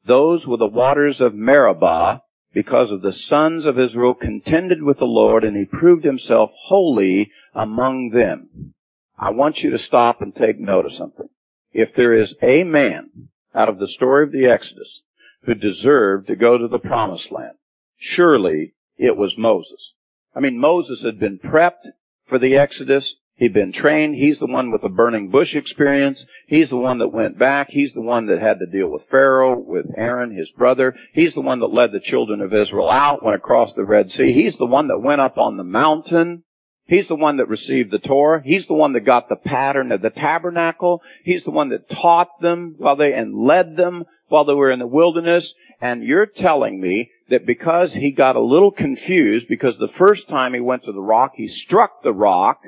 [SPEAKER 2] Those were the waters of Meribah, because of the sons of Israel contended with the Lord, and he proved himself holy among them. I want you to stop and take note of something. If there is a man out of the story of the Exodus who deserved to go to the promised land. Surely it was Moses. I mean, Moses had been prepped for the Exodus. He'd been trained. He's the one with the burning bush experience. He's the one that went back. He's the one that had to deal with Pharaoh, with Aaron, his brother. He's the one that led the children of Israel out, went across the Red Sea. He's the one that went up on the mountain. He's the one that received the Torah. He's the one that got the pattern of the tabernacle. He's the one that taught them while they, and led them while they were in the wilderness. And you're telling me that because he got a little confused, because the first time he went to the rock, he struck the rock,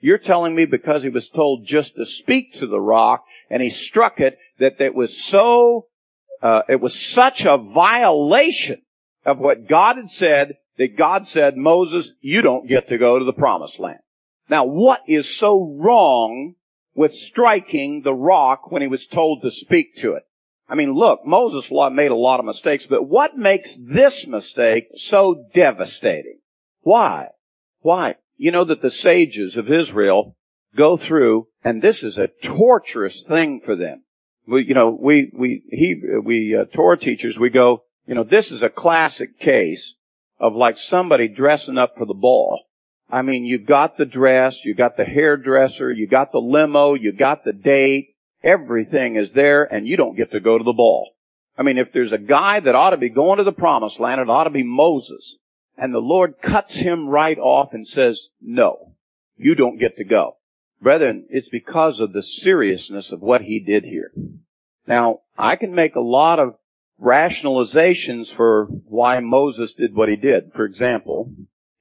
[SPEAKER 2] you're telling me because he was told just to speak to the rock, and he struck it, that it was so, uh, it was such a violation of what God had said that God said, Moses, you don't get to go to the promised land. Now what is so wrong with striking the rock when he was told to speak to it? I mean, look, Moses made a lot of mistakes, but what makes this mistake so devastating? Why? Why? You know that the sages of Israel go through, and this is a torturous thing for them. We, you know, we, we, he, we, uh, Torah teachers, we go, you know, this is a classic case of like somebody dressing up for the ball. I mean, you got the dress, you got the hairdresser, you got the limo, you got the date, everything is there and you don't get to go to the ball. I mean, if there's a guy that ought to be going to the promised land, it ought to be Moses. And the Lord cuts him right off and says, no, you don't get to go. Brethren, it's because of the seriousness of what he did here. Now, I can make a lot of rationalizations for why Moses did what he did. For example,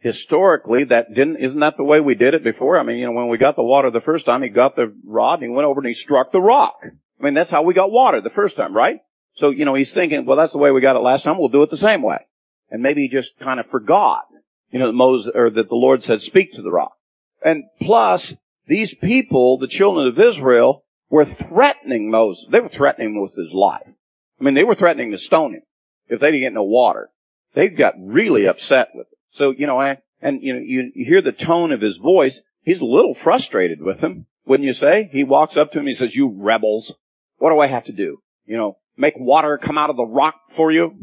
[SPEAKER 2] historically, that didn't, isn't that the way we did it before? I mean, you know, when we got the water the first time, he got the rod and he went over and he struck the rock. I mean, that's how we got water the first time, right? So, you know, he's thinking, well, that's the way we got it last time, we'll do it the same way. And maybe he just kind of forgot, you know, that Moses, or that the Lord said, speak to the rock. And plus, these people, the children of Israel, were threatening Moses. They were threatening him with his life. I mean, they were threatening to stone him if they didn't get no water. They got really upset with it. So, you know, I, and you know, you, you hear the tone of his voice. He's a little frustrated with them, wouldn't you say? He walks up to him. He says, "You rebels! What do I have to do? You know, make water come out of the rock for you?"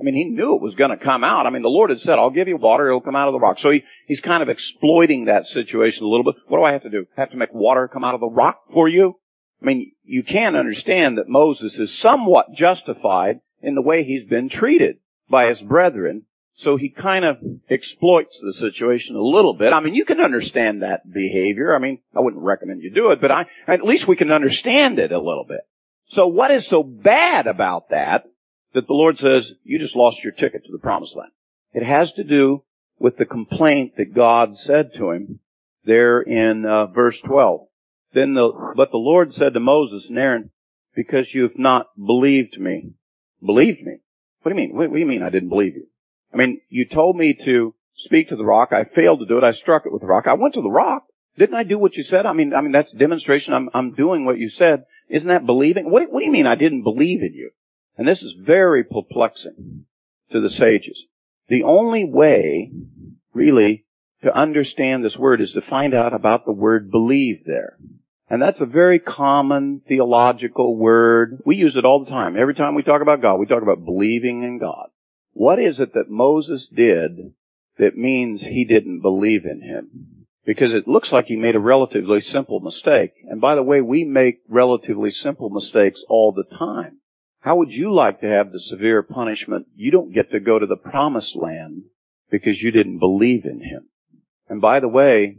[SPEAKER 2] I mean, he knew it was going to come out. I mean, the Lord had said, "I'll give you water; it'll come out of the rock." So he, he's kind of exploiting that situation a little bit. What do I have to do? Have to make water come out of the rock for you? I mean, you can understand that Moses is somewhat justified in the way he's been treated by his brethren. So he kind of exploits the situation a little bit. I mean, you can understand that behavior. I mean, I wouldn't recommend you do it, but I, at least we can understand it a little bit. So what is so bad about that that the Lord says, you just lost your ticket to the promised land? It has to do with the complaint that God said to him there in uh, verse 12. Then the, but the Lord said to Moses and Aaron, because you have not believed me. Believed me? What do you mean? What, what do you mean I didn't believe you? I mean, you told me to speak to the rock. I failed to do it. I struck it with the rock. I went to the rock. Didn't I do what you said? I mean, I mean, that's demonstration. I'm, I'm doing what you said. Isn't that believing? What, what do you mean I didn't believe in you? And this is very perplexing to the sages. The only way, really, to understand this word is to find out about the word believe there. And that's a very common theological word. We use it all the time. Every time we talk about God, we talk about believing in God. What is it that Moses did that means he didn't believe in him? Because it looks like he made a relatively simple mistake. And by the way, we make relatively simple mistakes all the time. How would you like to have the severe punishment? You don't get to go to the promised land because you didn't believe in him. And by the way,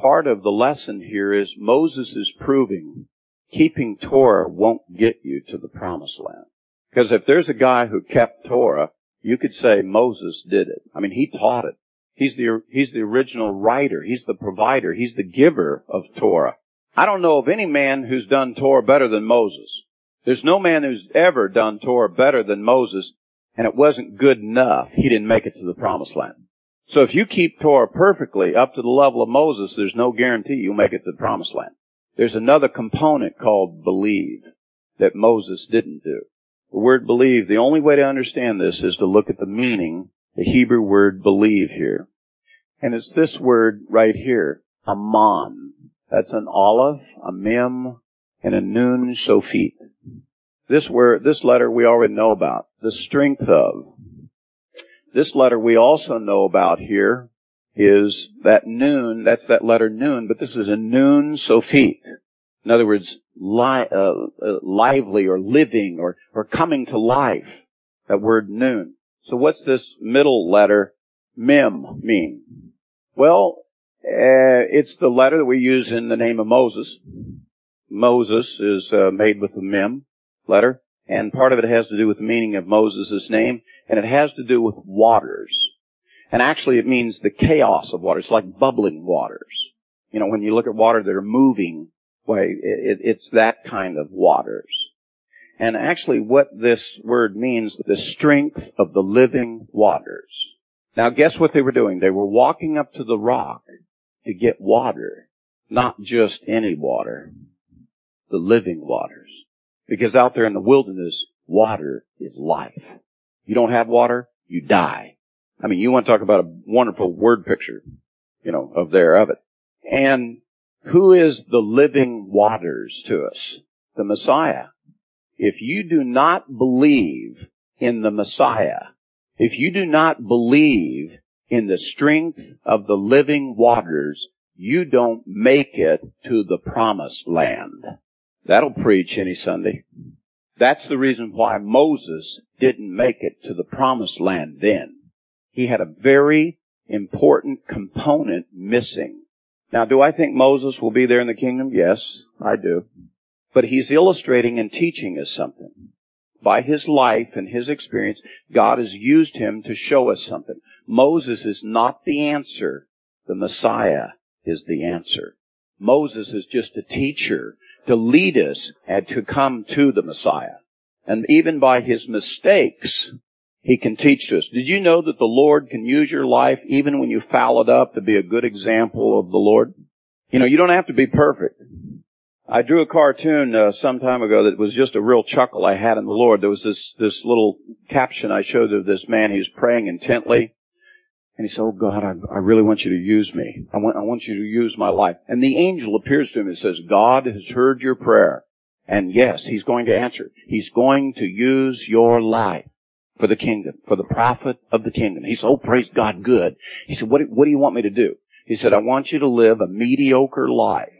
[SPEAKER 2] part of the lesson here is Moses is proving keeping Torah won't get you to the promised land. Because if there's a guy who kept Torah, you could say Moses did it. I mean, he taught it. He's the, he's the original writer. He's the provider. He's the giver of Torah. I don't know of any man who's done Torah better than Moses. There's no man who's ever done Torah better than Moses, and it wasn't good enough. He didn't make it to the promised land. So if you keep Torah perfectly up to the level of Moses, there's no guarantee you'll make it to the promised land. There's another component called believe that Moses didn't do. The word believe, the only way to understand this is to look at the meaning, the Hebrew word believe here. And it's this word right here, aman. That's an aleph, a mem, and a nun sofit. This word, this letter we already know about. The strength of, this letter we also know about here is that nun, that's that letter nun, but this is a nun sofit. In other words, li- uh, uh, lively or living or, or coming to life. That word nun. So what's this middle letter, mem, mean? Well, Uh, it's the letter that we use in the name of Moses. Moses is uh, made with the mem letter, and part of it has to do with the meaning of Moses' name, and it has to do with waters. And actually it means the chaos of water. It's like bubbling waters. You know, when you look at water that are moving way, it, it's that kind of waters. And actually what this word means, the strength of the living waters. Now guess what they were doing? They were walking up to the rock to get water. Not just any water. The living waters. Because out there in the wilderness, water is life. You don't have water, you die. I mean, you want to talk about a wonderful word picture, you know, of there of it. And who is the living waters to us? The Messiah. If you do not believe in the Messiah, if you do not believe in the strength of the living waters, you don't make it to the promised land. That'll preach any Sunday. That's the reason why Moses didn't make it to the promised land then. He had a very important component missing. Now, do I think Moses will be there in the kingdom? Yes, I do. But he's illustrating and teaching us something. By his life and his experience, God has used him to show us something. Moses is not the answer. The Messiah is the answer. Moses is just a teacher to lead us and to come to the Messiah. And even by his mistakes, he can teach to us. Did you know that the Lord can use your life even when you foul it up to be a good example of the Lord? You know, you don't have to be perfect. I drew a cartoon uh, some time ago that was just a real chuckle I had in the Lord. There was this this little caption I showed of this man. He was praying intently, and he said, "Oh God, I, I really want you to use me. I want I want you to use my life." And the angel appears to him and says, "God has heard your prayer, and yes, He's going to answer. He's going to use your life." For the kingdom, for the profit of the kingdom. He said, Oh, praise God, good. He said, what, what do you want me to do? He said, I want you to live a mediocre life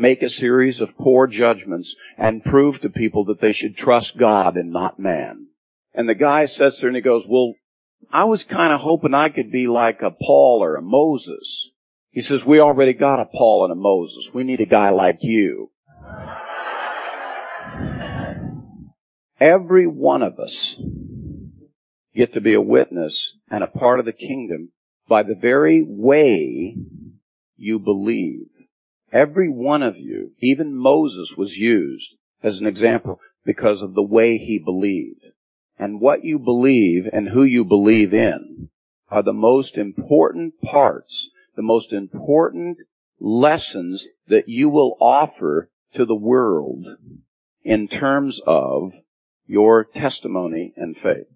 [SPEAKER 2] make a series of poor judgments and prove to people that they should trust God and not man. And the guy sits there and he goes, well, I was kind of hoping I could be like a Paul or a Moses. He says, we already got a Paul and a Moses. We need a guy like you. Every one of us get to be a witness and a part of the kingdom by the very way you believe. Every one of you, even Moses was used as an example because of the way he believed. And what you believe and who you believe in are the most important parts, the most important lessons that you will offer to the world in terms of your testimony and faith.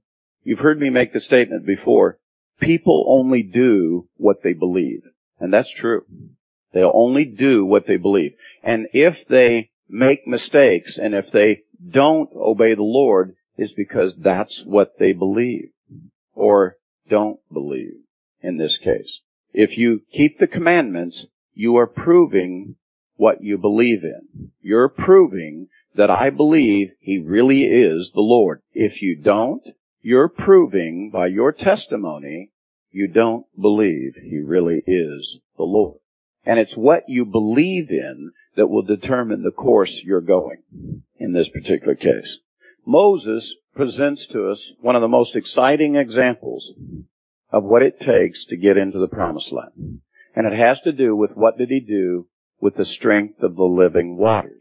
[SPEAKER 2] You've heard me make the statement before, people only do what they believe. And that's true. They'll only do what they believe. And if they make mistakes and if they don't obey the Lord, is because that's what they believe. Or don't believe in this case. If you keep the commandments, you are proving what you believe in. You're proving that I believe He really is the Lord. If you don't, you're proving by your testimony you don't believe He really is the Lord. And it's what you believe in that will determine the course you're going in this particular case. Moses presents to us one of the most exciting examples of what it takes to get into the promised land. And it has to do with what did he do with the strength of the living waters.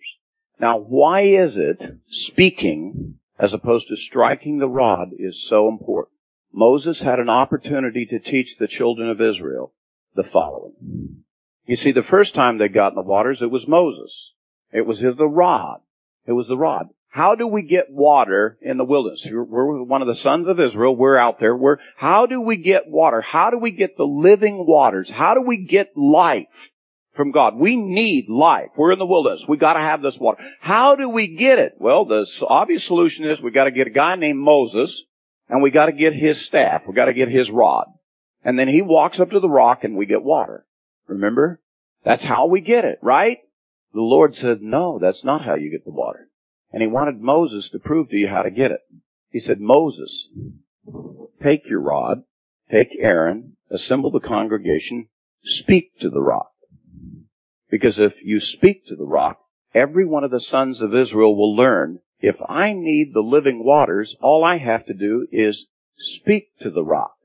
[SPEAKER 2] Now, why is it speaking as opposed to striking the rod is so important? Moses had an opportunity to teach the children of Israel the following. You see, the first time they got in the waters, it was Moses. It was his, the rod. It was the rod. How do we get water in the wilderness? We're one of the sons of Israel. We're out there. We're, how do we get water? How do we get the living waters? How do we get life from God? We need life. We're in the wilderness. We gotta have this water. How do we get it? Well, the obvious solution is we gotta get a guy named Moses and we gotta get his staff. We gotta get his rod. And then he walks up to the rock and we get water. Remember? That's how we get it, right? The Lord said, no, that's not how you get the water. And he wanted Moses to prove to you how to get it. He said, Moses, take your rod, take Aaron, assemble the congregation, speak to the rock. Because if you speak to the rock, every one of the sons of Israel will learn if I need the living waters, all I have to do is speak to the rock.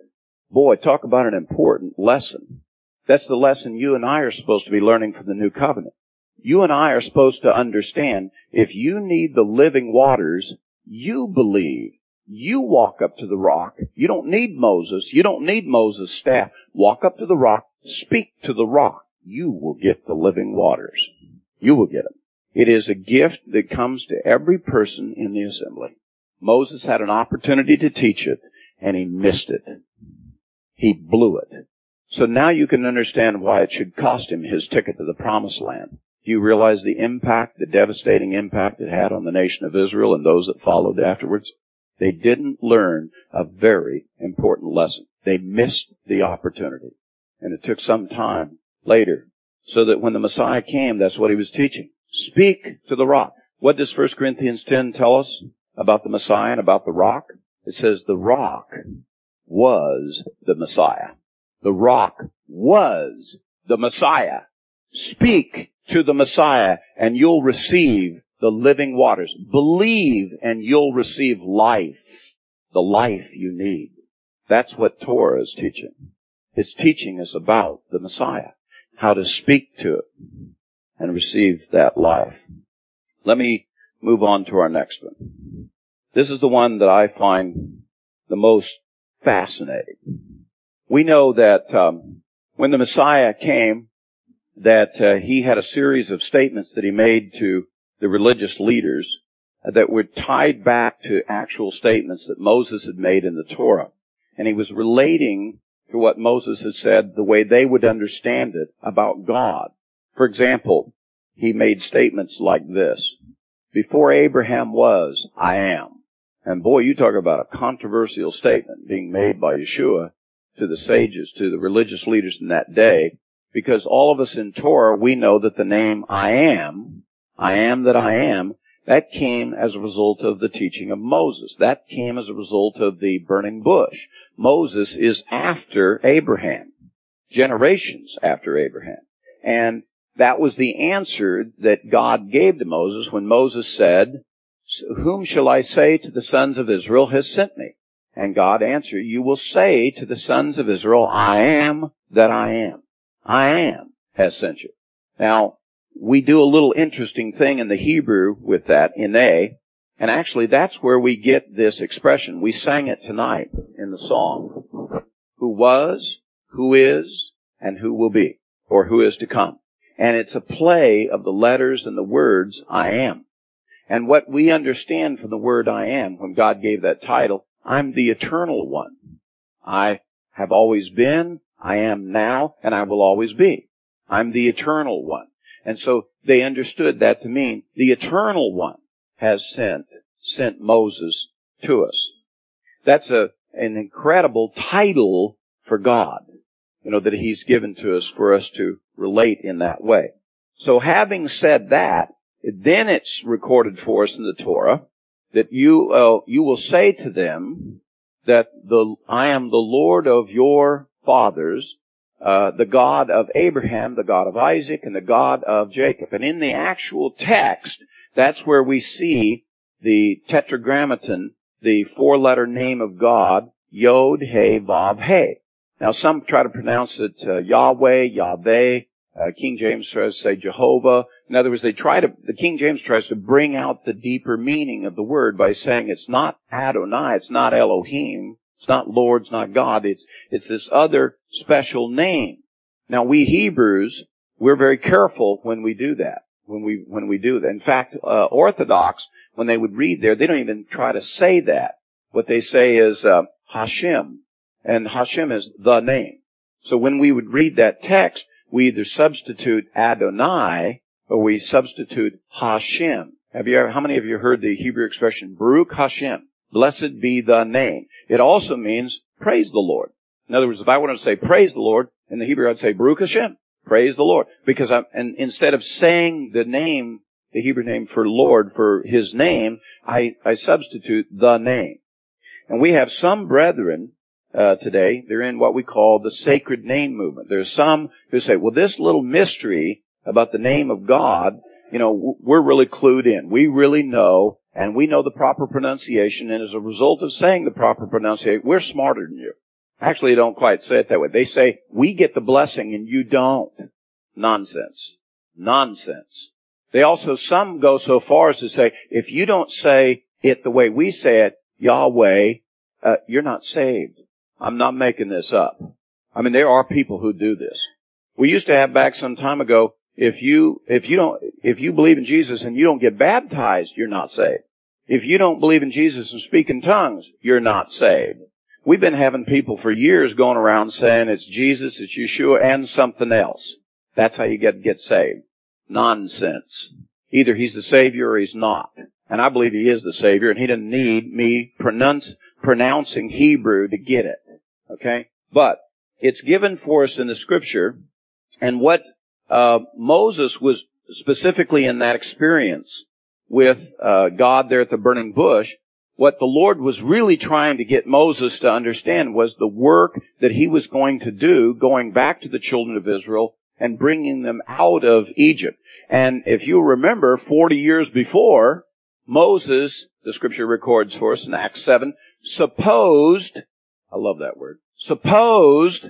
[SPEAKER 2] Boy, talk about an important lesson. That's the lesson you and I are supposed to be learning from the new covenant. You and I are supposed to understand if you need the living waters, you believe. You walk up to the rock. You don't need Moses. You don't need Moses' staff. Walk up to the rock. Speak to the rock. You will get the living waters. You will get them. It is a gift that comes to every person in the assembly. Moses had an opportunity to teach it, and he missed it. He blew it. So now you can understand why it should cost him his ticket to the promised land. Do you realize the impact, the devastating impact it had on the nation of Israel and those that followed afterwards? They didn't learn a very important lesson. They missed the opportunity. And it took some time later so that when the Messiah came, that's what he was teaching. Speak to the rock. What does 1 Corinthians 10 tell us about the Messiah and about the rock? It says the rock was the Messiah. The rock was the Messiah. Speak to the Messiah and you'll receive the living waters. Believe and you'll receive life. The life you need. That's what Torah is teaching. It's teaching us about the Messiah. How to speak to it and receive that life. Let me move on to our next one. This is the one that I find the most fascinating. We know that um, when the Messiah came, that uh, he had a series of statements that he made to the religious leaders that were tied back to actual statements that Moses had made in the Torah. And he was relating to what Moses had said the way they would understand it about God. For example, he made statements like this. Before Abraham was, I am. And boy, you talk about a controversial statement being made by Yeshua to the sages, to the religious leaders in that day, because all of us in Torah, we know that the name I am, I am that I am, that came as a result of the teaching of Moses. That came as a result of the burning bush. Moses is after Abraham, generations after Abraham. And that was the answer that God gave to Moses when Moses said, whom shall I say to the sons of Israel has sent me? And God answered, you will say to the sons of Israel, I am that I am. I am has sent you. Now, we do a little interesting thing in the Hebrew with that, in A, and actually that's where we get this expression. We sang it tonight in the song. Who was, who is, and who will be, or who is to come. And it's a play of the letters and the words, I am. And what we understand from the word I am, when God gave that title, I'm the eternal one. I have always been, I am now, and I will always be. I'm the eternal one. And so they understood that to mean the eternal one has sent, sent Moses to us. That's a, an incredible title for God you know, that he's given to us for us to relate in that way. So having said that, then it's recorded for us in the Torah that you, uh, you will say to them that the, I am the Lord of your fathers, uh, the God of Abraham, the God of Isaac, and the God of Jacob. And in the actual text, that's where we see the tetragrammaton, the four-letter name of God, Yod, He, Vav, He. Now some try to pronounce it uh, Yahweh, Yahweh. Uh, King James tries to say Jehovah. In other words, they try to, the King James tries to bring out the deeper meaning of the word by saying it's not Adonai, it's not Elohim, it's not Lord, it's not God, it's, it's this other special name. Now we Hebrews, we're very careful when we do that. When we, when we do that. In fact, uh, Orthodox, when they would read there, they don't even try to say that. What they say is, uh, Hashem and Hashem is the name. So when we would read that text, we either substitute Adonai or we substitute Hashem. Have you ever, how many of you heard the Hebrew expression Baruch Hashem? Blessed be the name. It also means praise the Lord. In other words, if I wanted to say praise the Lord in the Hebrew, I'd say Baruch Hashem. Praise the Lord. Because I'm, and instead of saying the name, the Hebrew name for Lord, for His name, I, I substitute the name. And we have some brethren uh, today. They're in what we call the sacred name movement. There's some who say, well, this little mystery about the name of God, you know, we're really clued in. We really know, and we know the proper pronunciation, and as a result of saying the proper pronunciation, we're smarter than you. Actually, they don't quite say it that way. They say, we get the blessing and you don't. Nonsense. Nonsense. They also, some go so far as to say, if you don't say it the way we say it, Yahweh, uh, you're not saved. I'm not making this up. I mean, there are people who do this. We used to have back some time ago, if you, if you don't, if you believe in Jesus and you don't get baptized, you're not saved. If you don't believe in Jesus and speak in tongues, you're not saved. We've been having people for years going around saying it's Jesus, it's Yeshua, and something else. That's how you get, get saved. Nonsense. Either he's the Savior or he's not. And I believe he is the Savior, and he doesn't need me pronounce, pronouncing Hebrew to get it. Okay? But it's given for us in the Scripture, and what uh, Moses was specifically in that experience with uh, God there at the burning bush, what the Lord was really trying to get Moses to understand was the work that he was going to do going back to the children of Israel and bringing them out of Egypt. And if you remember, 40 years before, Moses, the scripture records for us in Acts 7, supposed, I love that word, supposed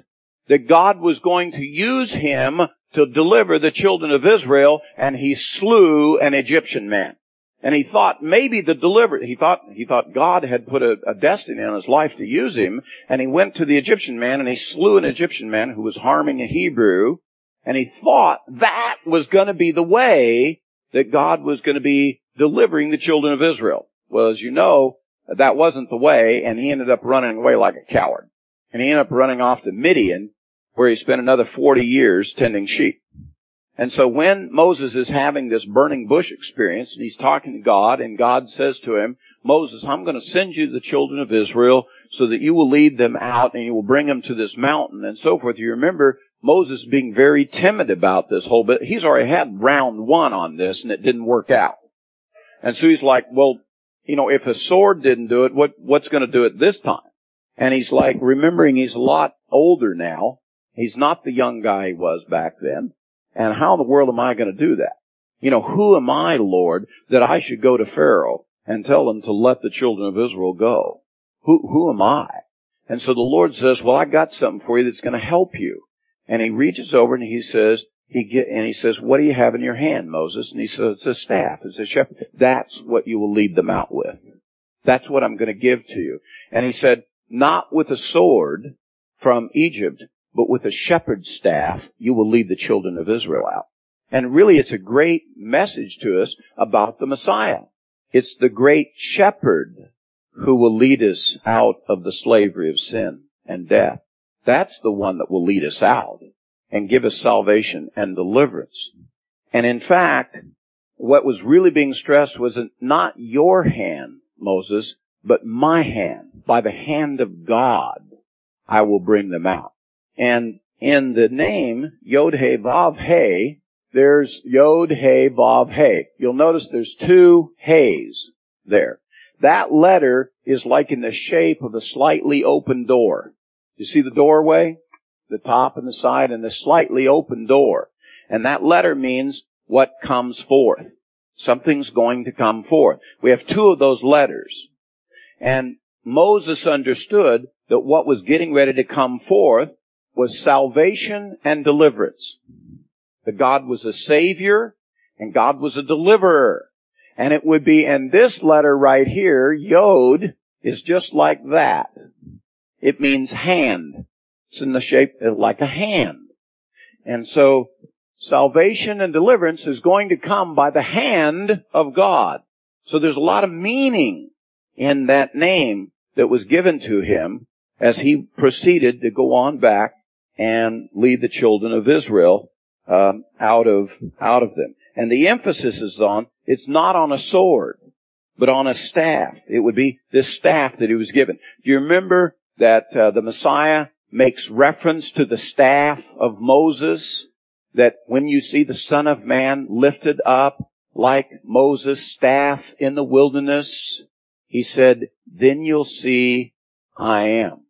[SPEAKER 2] that God was going to use him to deliver the children of Israel, and he slew an Egyptian man. And he thought maybe the deliver, he thought, he thought God had put a, a, destiny on his life to use him, and he went to the Egyptian man and he slew an Egyptian man who was harming a Hebrew, and he thought that was gonna be the way that God was gonna be delivering the children of Israel. Well, as you know, that wasn't the way, and he ended up running away like a coward. And he ended up running off to Midian, where he spent another 40 years tending sheep. And so when Moses is having this burning bush experience, and he's talking to God, and God says to him, Moses, I'm going to send you the children of Israel so that you will lead them out and you will bring them to this mountain and so forth. You remember Moses being very timid about this whole bit. He's already had round one on this and it didn't work out. And so he's like, well, you know, if a sword didn't do it, what, what's going to do it this time? And he's like, remembering he's a lot older now. He's not the young guy he was back then. And how in the world am I going to do that? You know, who am I, Lord, that I should go to Pharaoh and tell him to let the children of Israel go? Who, who am I? And so the Lord says, well, I got something for you that's going to help you. And he reaches over and he says, he get, and he says, what do you have in your hand, Moses? And he says, it's a staff, it's a shepherd. That's what you will lead them out with. That's what I'm going to give to you. And he said, not with a sword from Egypt, but with a shepherd's staff, you will lead the children of Israel out. And really it's a great message to us about the Messiah. It's the great shepherd who will lead us out of the slavery of sin and death. That's the one that will lead us out and give us salvation and deliverance. And in fact, what was really being stressed was not your hand, Moses, but my hand. By the hand of God, I will bring them out. And in the name, Yod He Vav He, there's Yod He Vav He. You'll notice there's two He's there. That letter is like in the shape of a slightly open door. You see the doorway? the top and the side and the slightly open door. And that letter means what comes forth. Something's going to come forth. We have two of those letters. And Moses understood that what was getting ready to come forth was salvation and deliverance. That God was a savior and God was a deliverer. And it would be, and this letter right here, Yod, is just like that. It means hand. It's in the shape uh, like a hand. And so salvation and deliverance is going to come by the hand of God. So there's a lot of meaning in that name that was given to him as he proceeded to go on back and lead the children of Israel um, out of out of them. And the emphasis is on it's not on a sword, but on a staff. It would be this staff that he was given. Do you remember that uh, the Messiah makes reference to the staff of Moses, that when you see the Son of Man lifted up like Moses' staff in the wilderness, he said, then you'll see I am.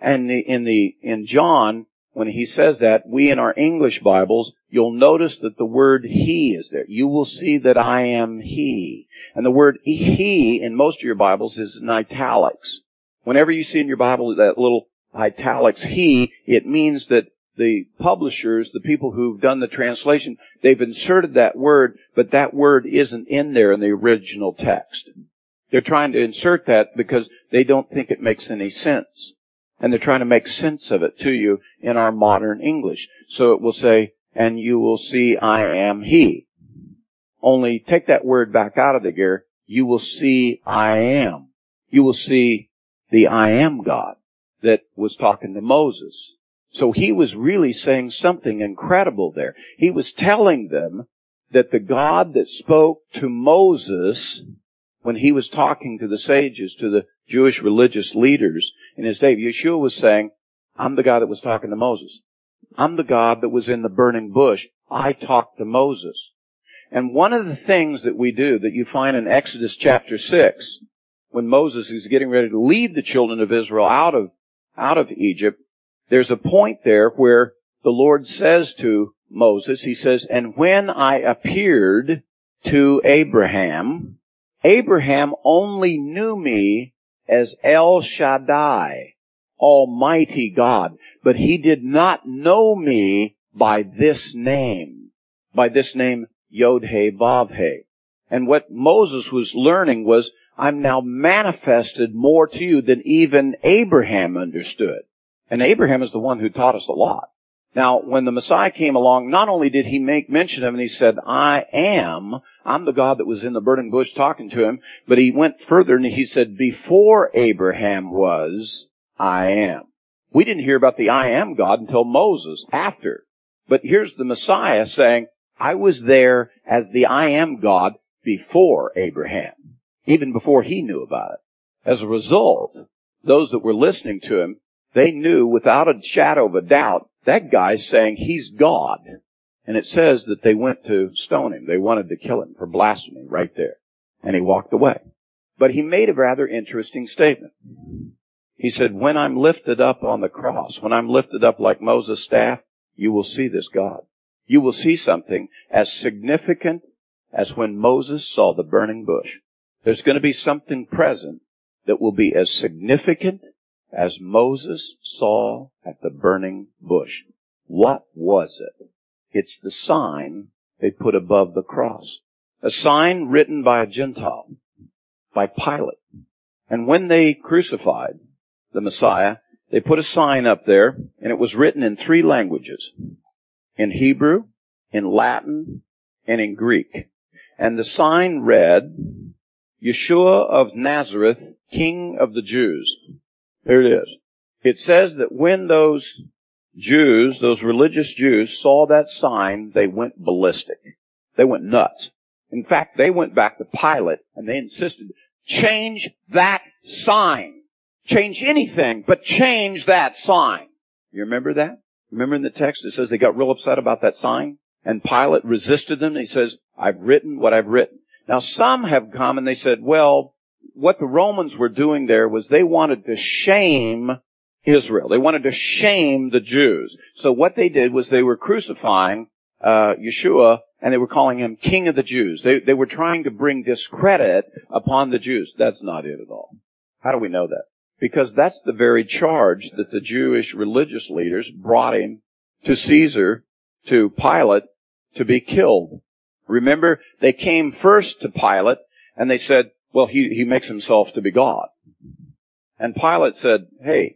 [SPEAKER 2] And in the, in John, when he says that, we in our English Bibles, you'll notice that the word he is there. You will see that I am he. And the word he in most of your Bibles is in italics. Whenever you see in your Bible that little italics he, it means that the publishers, the people who've done the translation, they've inserted that word, but that word isn't in there in the original text. They're trying to insert that because they don't think it makes any sense. And they're trying to make sense of it to you in our modern English. So it will say, and you will see I am He. Only take that word back out of the gear, you will see I am. You will see the I am God that was talking to Moses. So he was really saying something incredible there. He was telling them that the God that spoke to Moses when he was talking to the sages, to the Jewish religious leaders in his day, Yeshua was saying, I'm the God that was talking to Moses. I'm the God that was in the burning bush. I talked to Moses. And one of the things that we do that you find in Exodus chapter 6, when Moses is getting ready to lead the children of Israel out of, out of Egypt, there's a point there where the Lord says to Moses, He says, and when I appeared to Abraham, Abraham only knew me as El Shaddai, Almighty God, but he did not know me by this name, by this name Yod He Vav He. And what Moses was learning was, I'm now manifested more to you than even Abraham understood. And Abraham is the one who taught us a lot. Now, when the Messiah came along, not only did he make mention of him, and he said, I am, I'm the God that was in the burning bush talking to him, but he went further and he said, before Abraham was, I am. We didn't hear about the I am God until Moses, after. But here's the Messiah saying, I was there as the I am God before Abraham, even before he knew about it. As a result, those that were listening to him they knew without a shadow of a doubt that guy's saying he's God. And it says that they went to stone him. They wanted to kill him for blasphemy right there. And he walked away. But he made a rather interesting statement. He said, when I'm lifted up on the cross, when I'm lifted up like Moses' staff, you will see this God. You will see something as significant as when Moses saw the burning bush. There's going to be something present that will be as significant as Moses saw at the burning bush. What was it? It's the sign they put above the cross. A sign written by a Gentile, by Pilate. And when they crucified the Messiah, they put a sign up there, and it was written in three languages. In Hebrew, in Latin, and in Greek. And the sign read, Yeshua of Nazareth, King of the Jews. There it is. It says that when those Jews, those religious Jews, saw that sign, they went ballistic. They went nuts. In fact, they went back to Pilate and they insisted, change that sign. Change anything, but change that sign. You remember that? Remember in the text it says they got real upset about that sign? And Pilate resisted them. He says, I've written what I've written. Now some have come and they said, well, what the Romans were doing there was they wanted to shame Israel. They wanted to shame the Jews. So what they did was they were crucifying uh, Yeshua and they were calling him King of the Jews. They, they were trying to bring discredit upon the Jews. That's not it at all. How do we know that? Because that's the very charge that the Jewish religious leaders brought him to Caesar, to Pilate, to be killed. Remember, they came first to Pilate and they said, well, he, he makes himself to be God. And Pilate said, hey,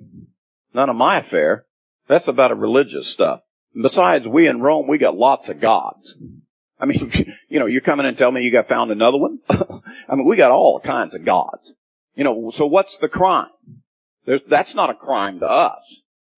[SPEAKER 2] none of my affair. That's about a religious stuff. Besides, we in Rome, we got lots of gods. I mean, you know, you're coming and tell me you got found another one? I mean, we got all kinds of gods. You know, so what's the crime? There's, that's not a crime to us.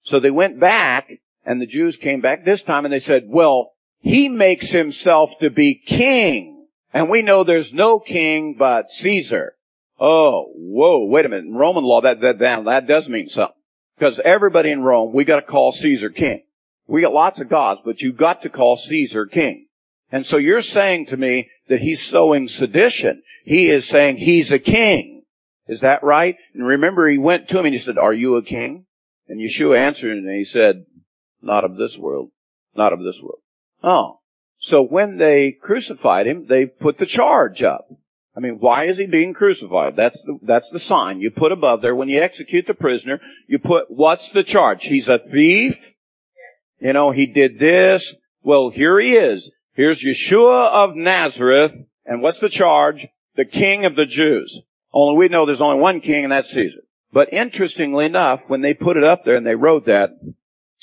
[SPEAKER 2] So they went back and the Jews came back this time and they said, well, he makes himself to be king. And we know there's no king but Caesar. Oh, whoa, wait a minute. In Roman law, that, that, that, that does mean something. Because everybody in Rome, we gotta call Caesar king. We got lots of gods, but you got to call Caesar king. And so you're saying to me that he's sowing sedition. He is saying he's a king. Is that right? And remember he went to him and he said, are you a king? And Yeshua answered and he said, not of this world, not of this world. Oh. So when they crucified him, they put the charge up. I mean, why is he being crucified? That's the, that's the sign you put above there. When you execute the prisoner, you put, what's the charge? He's a thief. You know, he did this. Well, here he is. Here's Yeshua of Nazareth. And what's the charge? The king of the Jews. Only we know there's only one king and that's Caesar. But interestingly enough, when they put it up there and they wrote that,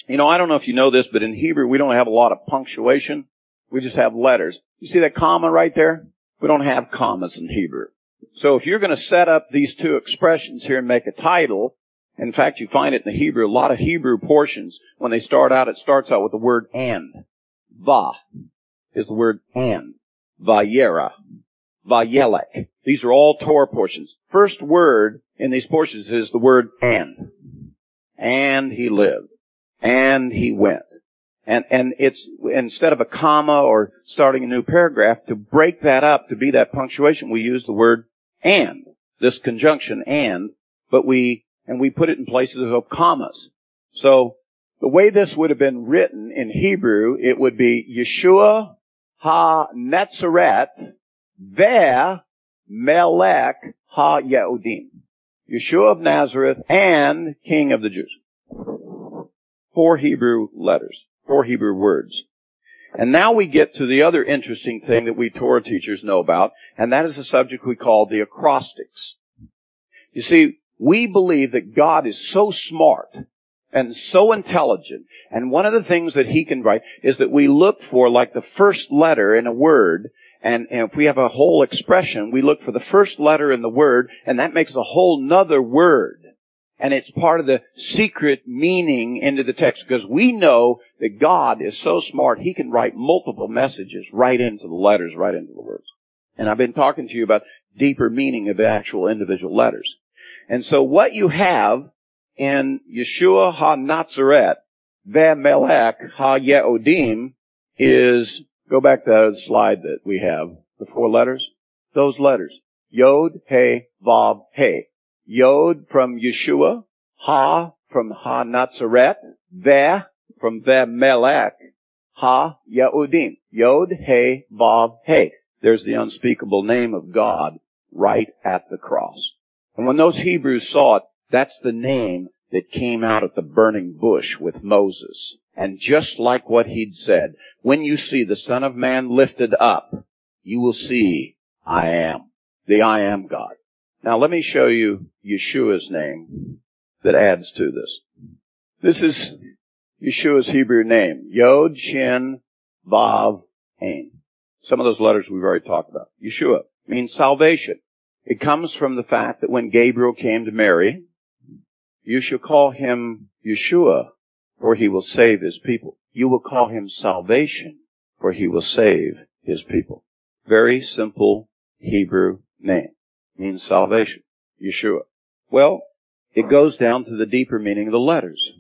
[SPEAKER 2] you know, I don't know if you know this, but in Hebrew we don't have a lot of punctuation. We just have letters. You see that comma right there? We don't have commas in Hebrew. So if you're going to set up these two expressions here and make a title, in fact, you find it in the Hebrew, a lot of Hebrew portions, when they start out, it starts out with the word and. Va is the word and. Vayera. Vayelech. These are all Torah portions. First word in these portions is the word and. And he lived. And he went. And, and it's, instead of a comma or starting a new paragraph, to break that up, to be that punctuation, we use the word and. This conjunction and, but we, and we put it in places of commas. So, the way this would have been written in Hebrew, it would be Yeshua ha-Netzaret ve melech ha-Yehudim. Yeshua of Nazareth and King of the Jews. Four Hebrew letters four Hebrew words. And now we get to the other interesting thing that we Torah teachers know about, and that is the subject we call the acrostics. You see, we believe that God is so smart and so intelligent, and one of the things that He can write is that we look for like the first letter in a word, and, and if we have a whole expression, we look for the first letter in the word, and that makes a whole nother word and it's part of the secret meaning into the text because we know that God is so smart, He can write multiple messages right into the letters, right into the words. And I've been talking to you about deeper meaning of the actual individual letters. And so what you have in Yeshua ha-Nazareth, ve melech ha-Yehudim is, go back to the slide that we have, the four letters, those letters. Yod, He, Vav, He. Yod from Yeshua, Ha from Ha Nazaret, Ve from Ve Melech, Ha Yehudim. Yod, He, Vav, He. There's the unspeakable name of God right at the cross. And when those Hebrews saw it, that's the name that came out of the burning bush with Moses. And just like what he'd said, when you see the Son of Man lifted up, you will see I am, the I am God. Now let me show you Yeshua's name that adds to this. This is Yeshua's Hebrew name. Yod, Shin, Vav, Ayin. Some of those letters we've already talked about. Yeshua means salvation. It comes from the fact that when Gabriel came to Mary, you shall call him Yeshua, for he will save his people. You will call him salvation, for he will save his people. Very simple Hebrew name means salvation. Yeshua. Well, it goes down to the deeper meaning of the letters.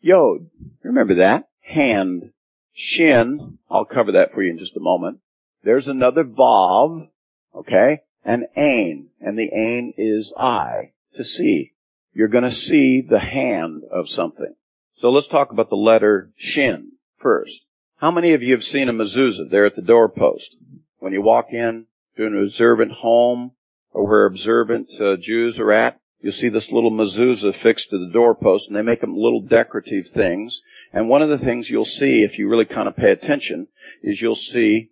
[SPEAKER 2] Yod. Remember that? Hand. Shin. I'll cover that for you in just a moment. There's another Vav. Okay? And Ayin. And the Ayin is eye. To see. You're gonna see the hand of something. So let's talk about the letter Shin first. How many of you have seen a mezuzah there at the doorpost? When you walk in to an observant home, or where observant uh, Jews are at. You'll see this little mezuzah fixed to the doorpost, and they make them little decorative things. And one of the things you'll see, if you really kind of pay attention, is you'll see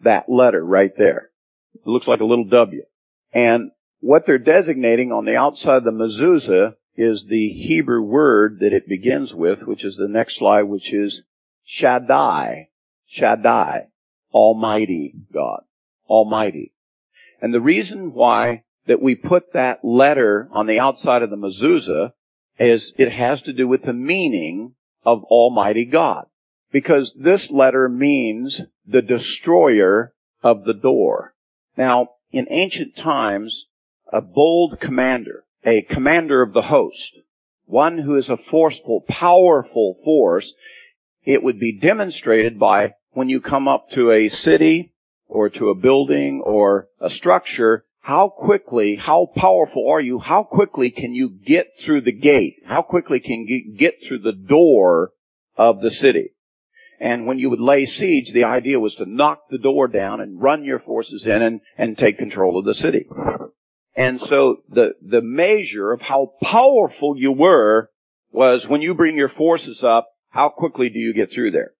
[SPEAKER 2] that letter right there. It looks like a little W. And what they're designating on the outside of the mezuzah is the Hebrew word that it begins with, which is the next slide, which is Shaddai. Shaddai. Almighty God. Almighty. And the reason why that we put that letter on the outside of the mezuzah is it has to do with the meaning of Almighty God. Because this letter means the destroyer of the door. Now, in ancient times, a bold commander, a commander of the host, one who is a forceful, powerful force, it would be demonstrated by when you come up to a city or to a building or a structure, how quickly, how powerful are you? How quickly can you get through the gate? How quickly can you get through the door of the city? And when you would lay siege, the idea was to knock the door down and run your forces in and, and take control of the city. And so the, the measure of how powerful you were was when you bring your forces up, how quickly do you get through there?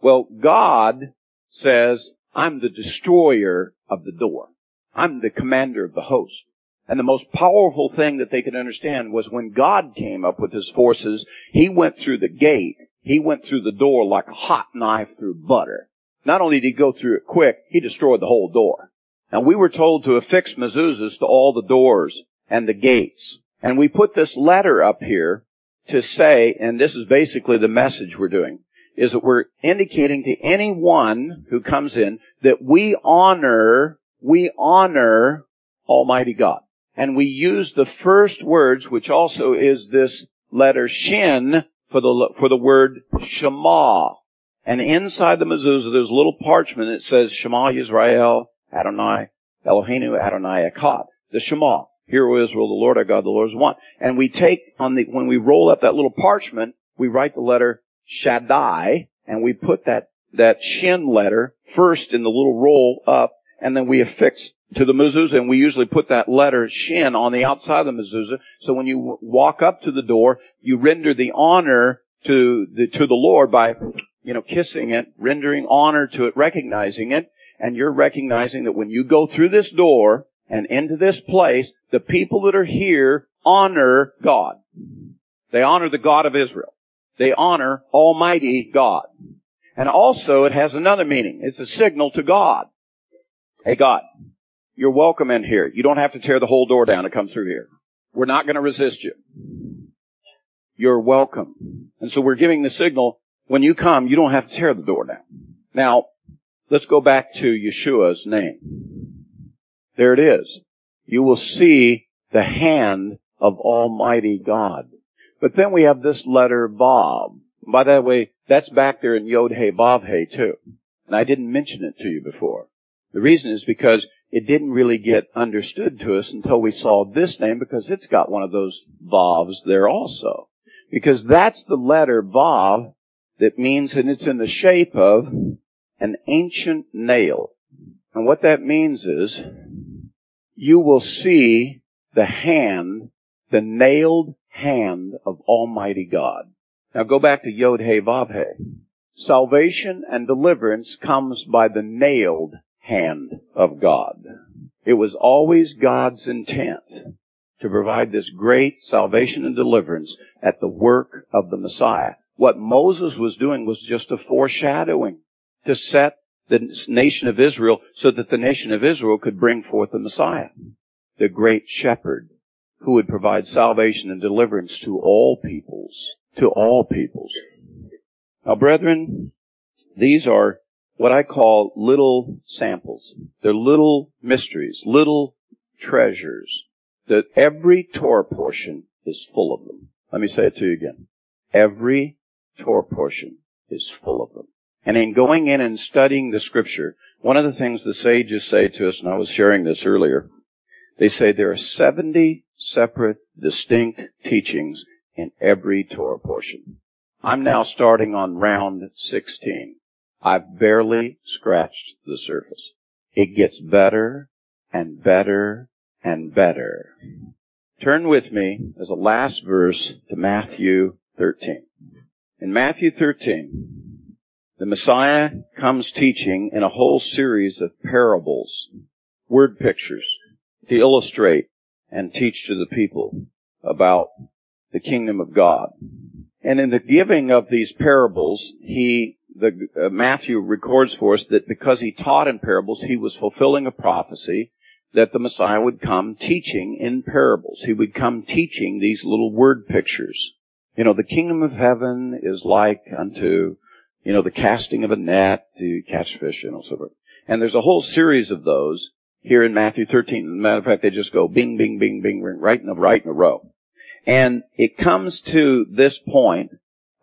[SPEAKER 2] Well, God says, I'm the destroyer of the door. I'm the commander of the host. And the most powerful thing that they could understand was when God came up with his forces, he went through the gate he went through the door like a hot knife through butter. Not only did he go through it quick, he destroyed the whole door. And we were told to affix mezuzahs to all the doors and the gates. And we put this letter up here to say, and this is basically the message we're doing, is that we're indicating to anyone who comes in that we honor, we honor Almighty God. And we use the first words, which also is this letter shin, for the, for the word Shema. And inside the mezuzah, there's a little parchment that says Shema Yisrael Adonai Eloheinu Adonai Echad. The Shema. Hear, O Israel, the Lord our God, the Lord is one. And we take on the, when we roll up that little parchment, we write the letter Shaddai, and we put that, that shin letter first in the little roll up, and then we affix to the mezuzah, and we usually put that letter shin on the outside of the mezuzah. So when you walk up to the door, you render the honor to the to the Lord by, you know, kissing it, rendering honor to it, recognizing it, and you're recognizing that when you go through this door and into this place, the people that are here honor God. They honor the God of Israel. They honor Almighty God. And also it has another meaning. It's a signal to God. Hey God, you're welcome in here. You don't have to tear the whole door down to come through here. We're not going to resist you. You're welcome. And so we're giving the signal, when you come, you don't have to tear the door down. Now, let's go back to Yeshua's name. There it is. You will see the hand of Almighty God. But then we have this letter Vav. By the way, that's back there in Yod Hey Vav Hey too. And I didn't mention it to you before. The reason is because it didn't really get understood to us until we saw this name because it's got one of those Vavs there also. Because that's the letter Vav that means, and it's in the shape of an ancient nail. And what that means is, you will see the hand, the nailed hand of Almighty God. Now go back to Yod He Vav He. Salvation and deliverance comes by the nailed hand of God. It was always God's intent to provide this great salvation and deliverance at the work of the Messiah. What Moses was doing was just a foreshadowing to set the nation of Israel so that the nation of Israel could bring forth the Messiah, the great shepherd who would provide salvation and deliverance to all peoples, to all peoples. Now brethren, these are what I call little samples. They're little mysteries, little treasures that every Torah portion is full of them. Let me say it to you again. Every Torah portion is full of them. And in going in and studying the scripture, one of the things the sages say to us, and I was sharing this earlier, they say there are 70 separate, distinct teachings in every Torah portion. I'm now starting on round 16. I've barely scratched the surface. It gets better and better and better. Turn with me as a last verse to Matthew 13. In Matthew 13, the Messiah comes teaching in a whole series of parables, word pictures, to illustrate and teach to the people about the kingdom of God. And in the giving of these parables, he the, uh, Matthew records for us that because he taught in parables, he was fulfilling a prophecy that the Messiah would come teaching in parables. He would come teaching these little word pictures. You know, the kingdom of heaven is like unto, you know, the casting of a net to catch fish and so forth. And there's a whole series of those here in Matthew 13. As a matter of fact, they just go bing, bing, bing, bing, right in a, right in a row. And it comes to this point,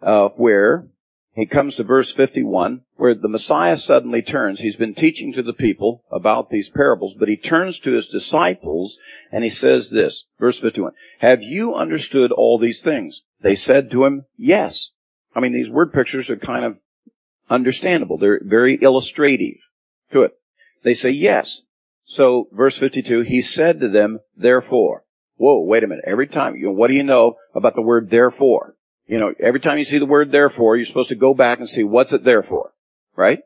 [SPEAKER 2] uh, where he comes to verse 51 where the Messiah suddenly turns. He's been teaching to the people about these parables, but he turns to his disciples and he says this, verse 51, Have you understood all these things? They said to him, Yes. I mean, these word pictures are kind of understandable. They're very illustrative to it. They say, Yes. So, verse 52, he said to them, Therefore. Whoa, wait a minute. Every time, you know, what do you know about the word therefore? You know, every time you see the word therefore, you're supposed to go back and see what's it there for, right?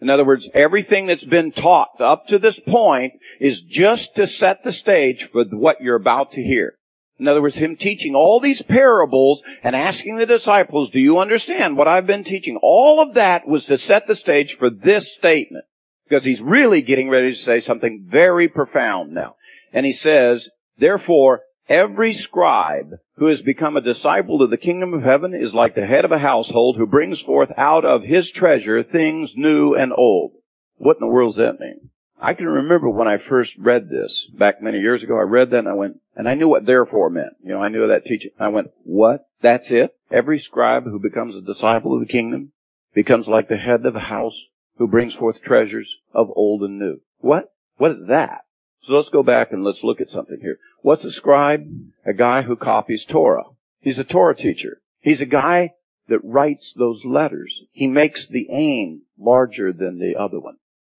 [SPEAKER 2] In other words, everything that's been taught up to this point is just to set the stage for what you're about to hear. In other words, him teaching all these parables and asking the disciples, do you understand what I've been teaching? All of that was to set the stage for this statement. Because he's really getting ready to say something very profound now. And he says, therefore, Every scribe who has become a disciple of the kingdom of heaven is like the head of a household who brings forth out of his treasure things new and old. What in the world does that mean? I can remember when I first read this back many years ago. I read that and I went, and I knew what therefore meant. You know, I knew that teaching. I went, what? That's it? Every scribe who becomes a disciple of the kingdom becomes like the head of a house who brings forth treasures of old and new. What? What is that? So let's go back and let's look at something here. What's a scribe? A guy who copies Torah. He's a Torah teacher. He's a guy that writes those letters. He makes the ayin larger than the other one.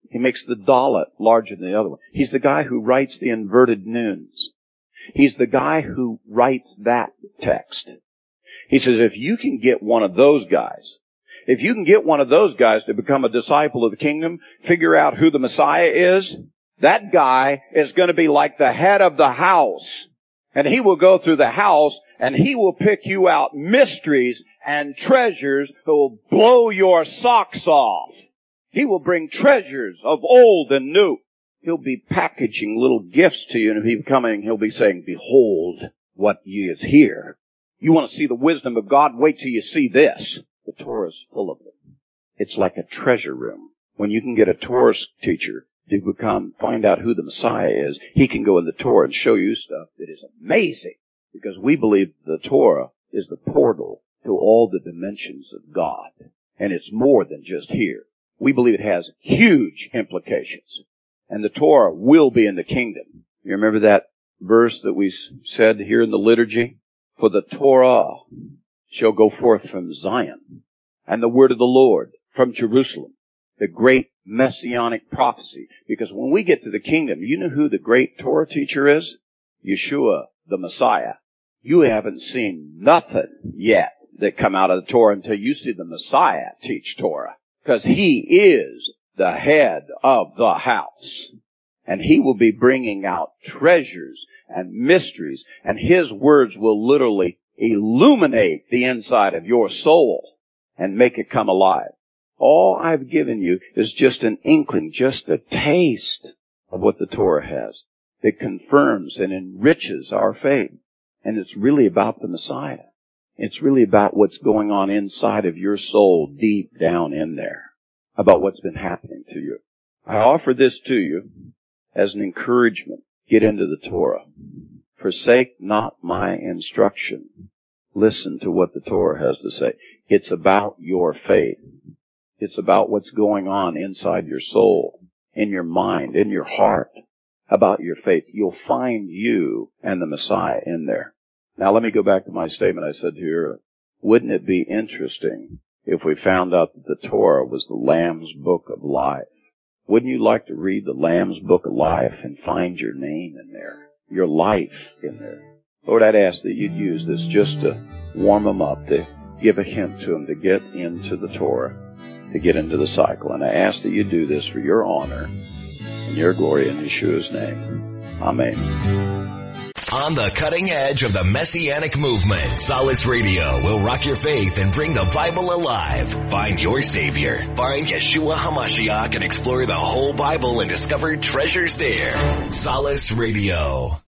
[SPEAKER 2] He makes the dalet larger than the other one. He's the guy who writes the inverted nuns. He's the guy who writes that text. He says, if you can get one of those guys, if you can get one of those guys to become a disciple of the kingdom, figure out who the Messiah is, that guy is going to be like the head of the house. And he will go through the house and he will pick you out mysteries and treasures that will blow your socks off. He will bring treasures of old and new. He'll be packaging little gifts to you and if he's coming, he'll be saying, behold what is here. You want to see the wisdom of God? Wait till you see this. The Torah is full of them. It's like a treasure room. When you can get a Torah teacher to become, find out who the Messiah is, he can go in the Torah and show you stuff that is amazing. Because we believe the Torah is the portal to all the dimensions of God. And it's more than just here. We believe it has huge implications. And the Torah will be in the kingdom. You remember that verse that we said here in the liturgy? For the Torah shall go forth from Zion, and the word of the Lord from Jerusalem the great messianic prophecy. Because when we get to the kingdom, you know who the great Torah teacher is? Yeshua, the Messiah. You haven't seen nothing yet that come out of the Torah until you see the Messiah teach Torah. Because he is the head of the house. And he will be bringing out treasures and mysteries, and his words will literally illuminate the inside of your soul and make it come alive. All I've given you is just an inkling, just a taste of what the Torah has. It confirms and enriches our faith. And it's really about the Messiah. It's really about what's going on inside of your soul deep down in there. About what's been happening to you. I offer this to you as an encouragement. Get into the Torah. Forsake not my instruction. Listen to what the Torah has to say. It's about your faith. It's about what's going on inside your soul, in your mind, in your heart, about your faith. You'll find you and the Messiah in there. Now let me go back to my statement I said here. Wouldn't it be interesting if we found out that the Torah was the Lamb's Book of Life? Wouldn't you like to read the Lamb's Book of Life and find your name in there? Your life in there? Lord, I'd ask that you'd use this just to warm them up, to give a hint to them to get into the Torah to get into the cycle. And I ask that you do this for your honor and your glory in Yeshua's name. Amen.
[SPEAKER 1] On the cutting edge of the Messianic movement, Solace Radio will rock your faith and bring the Bible alive. Find your Savior. Find Yeshua HaMashiach and explore the whole Bible and discover treasures there. Solace Radio.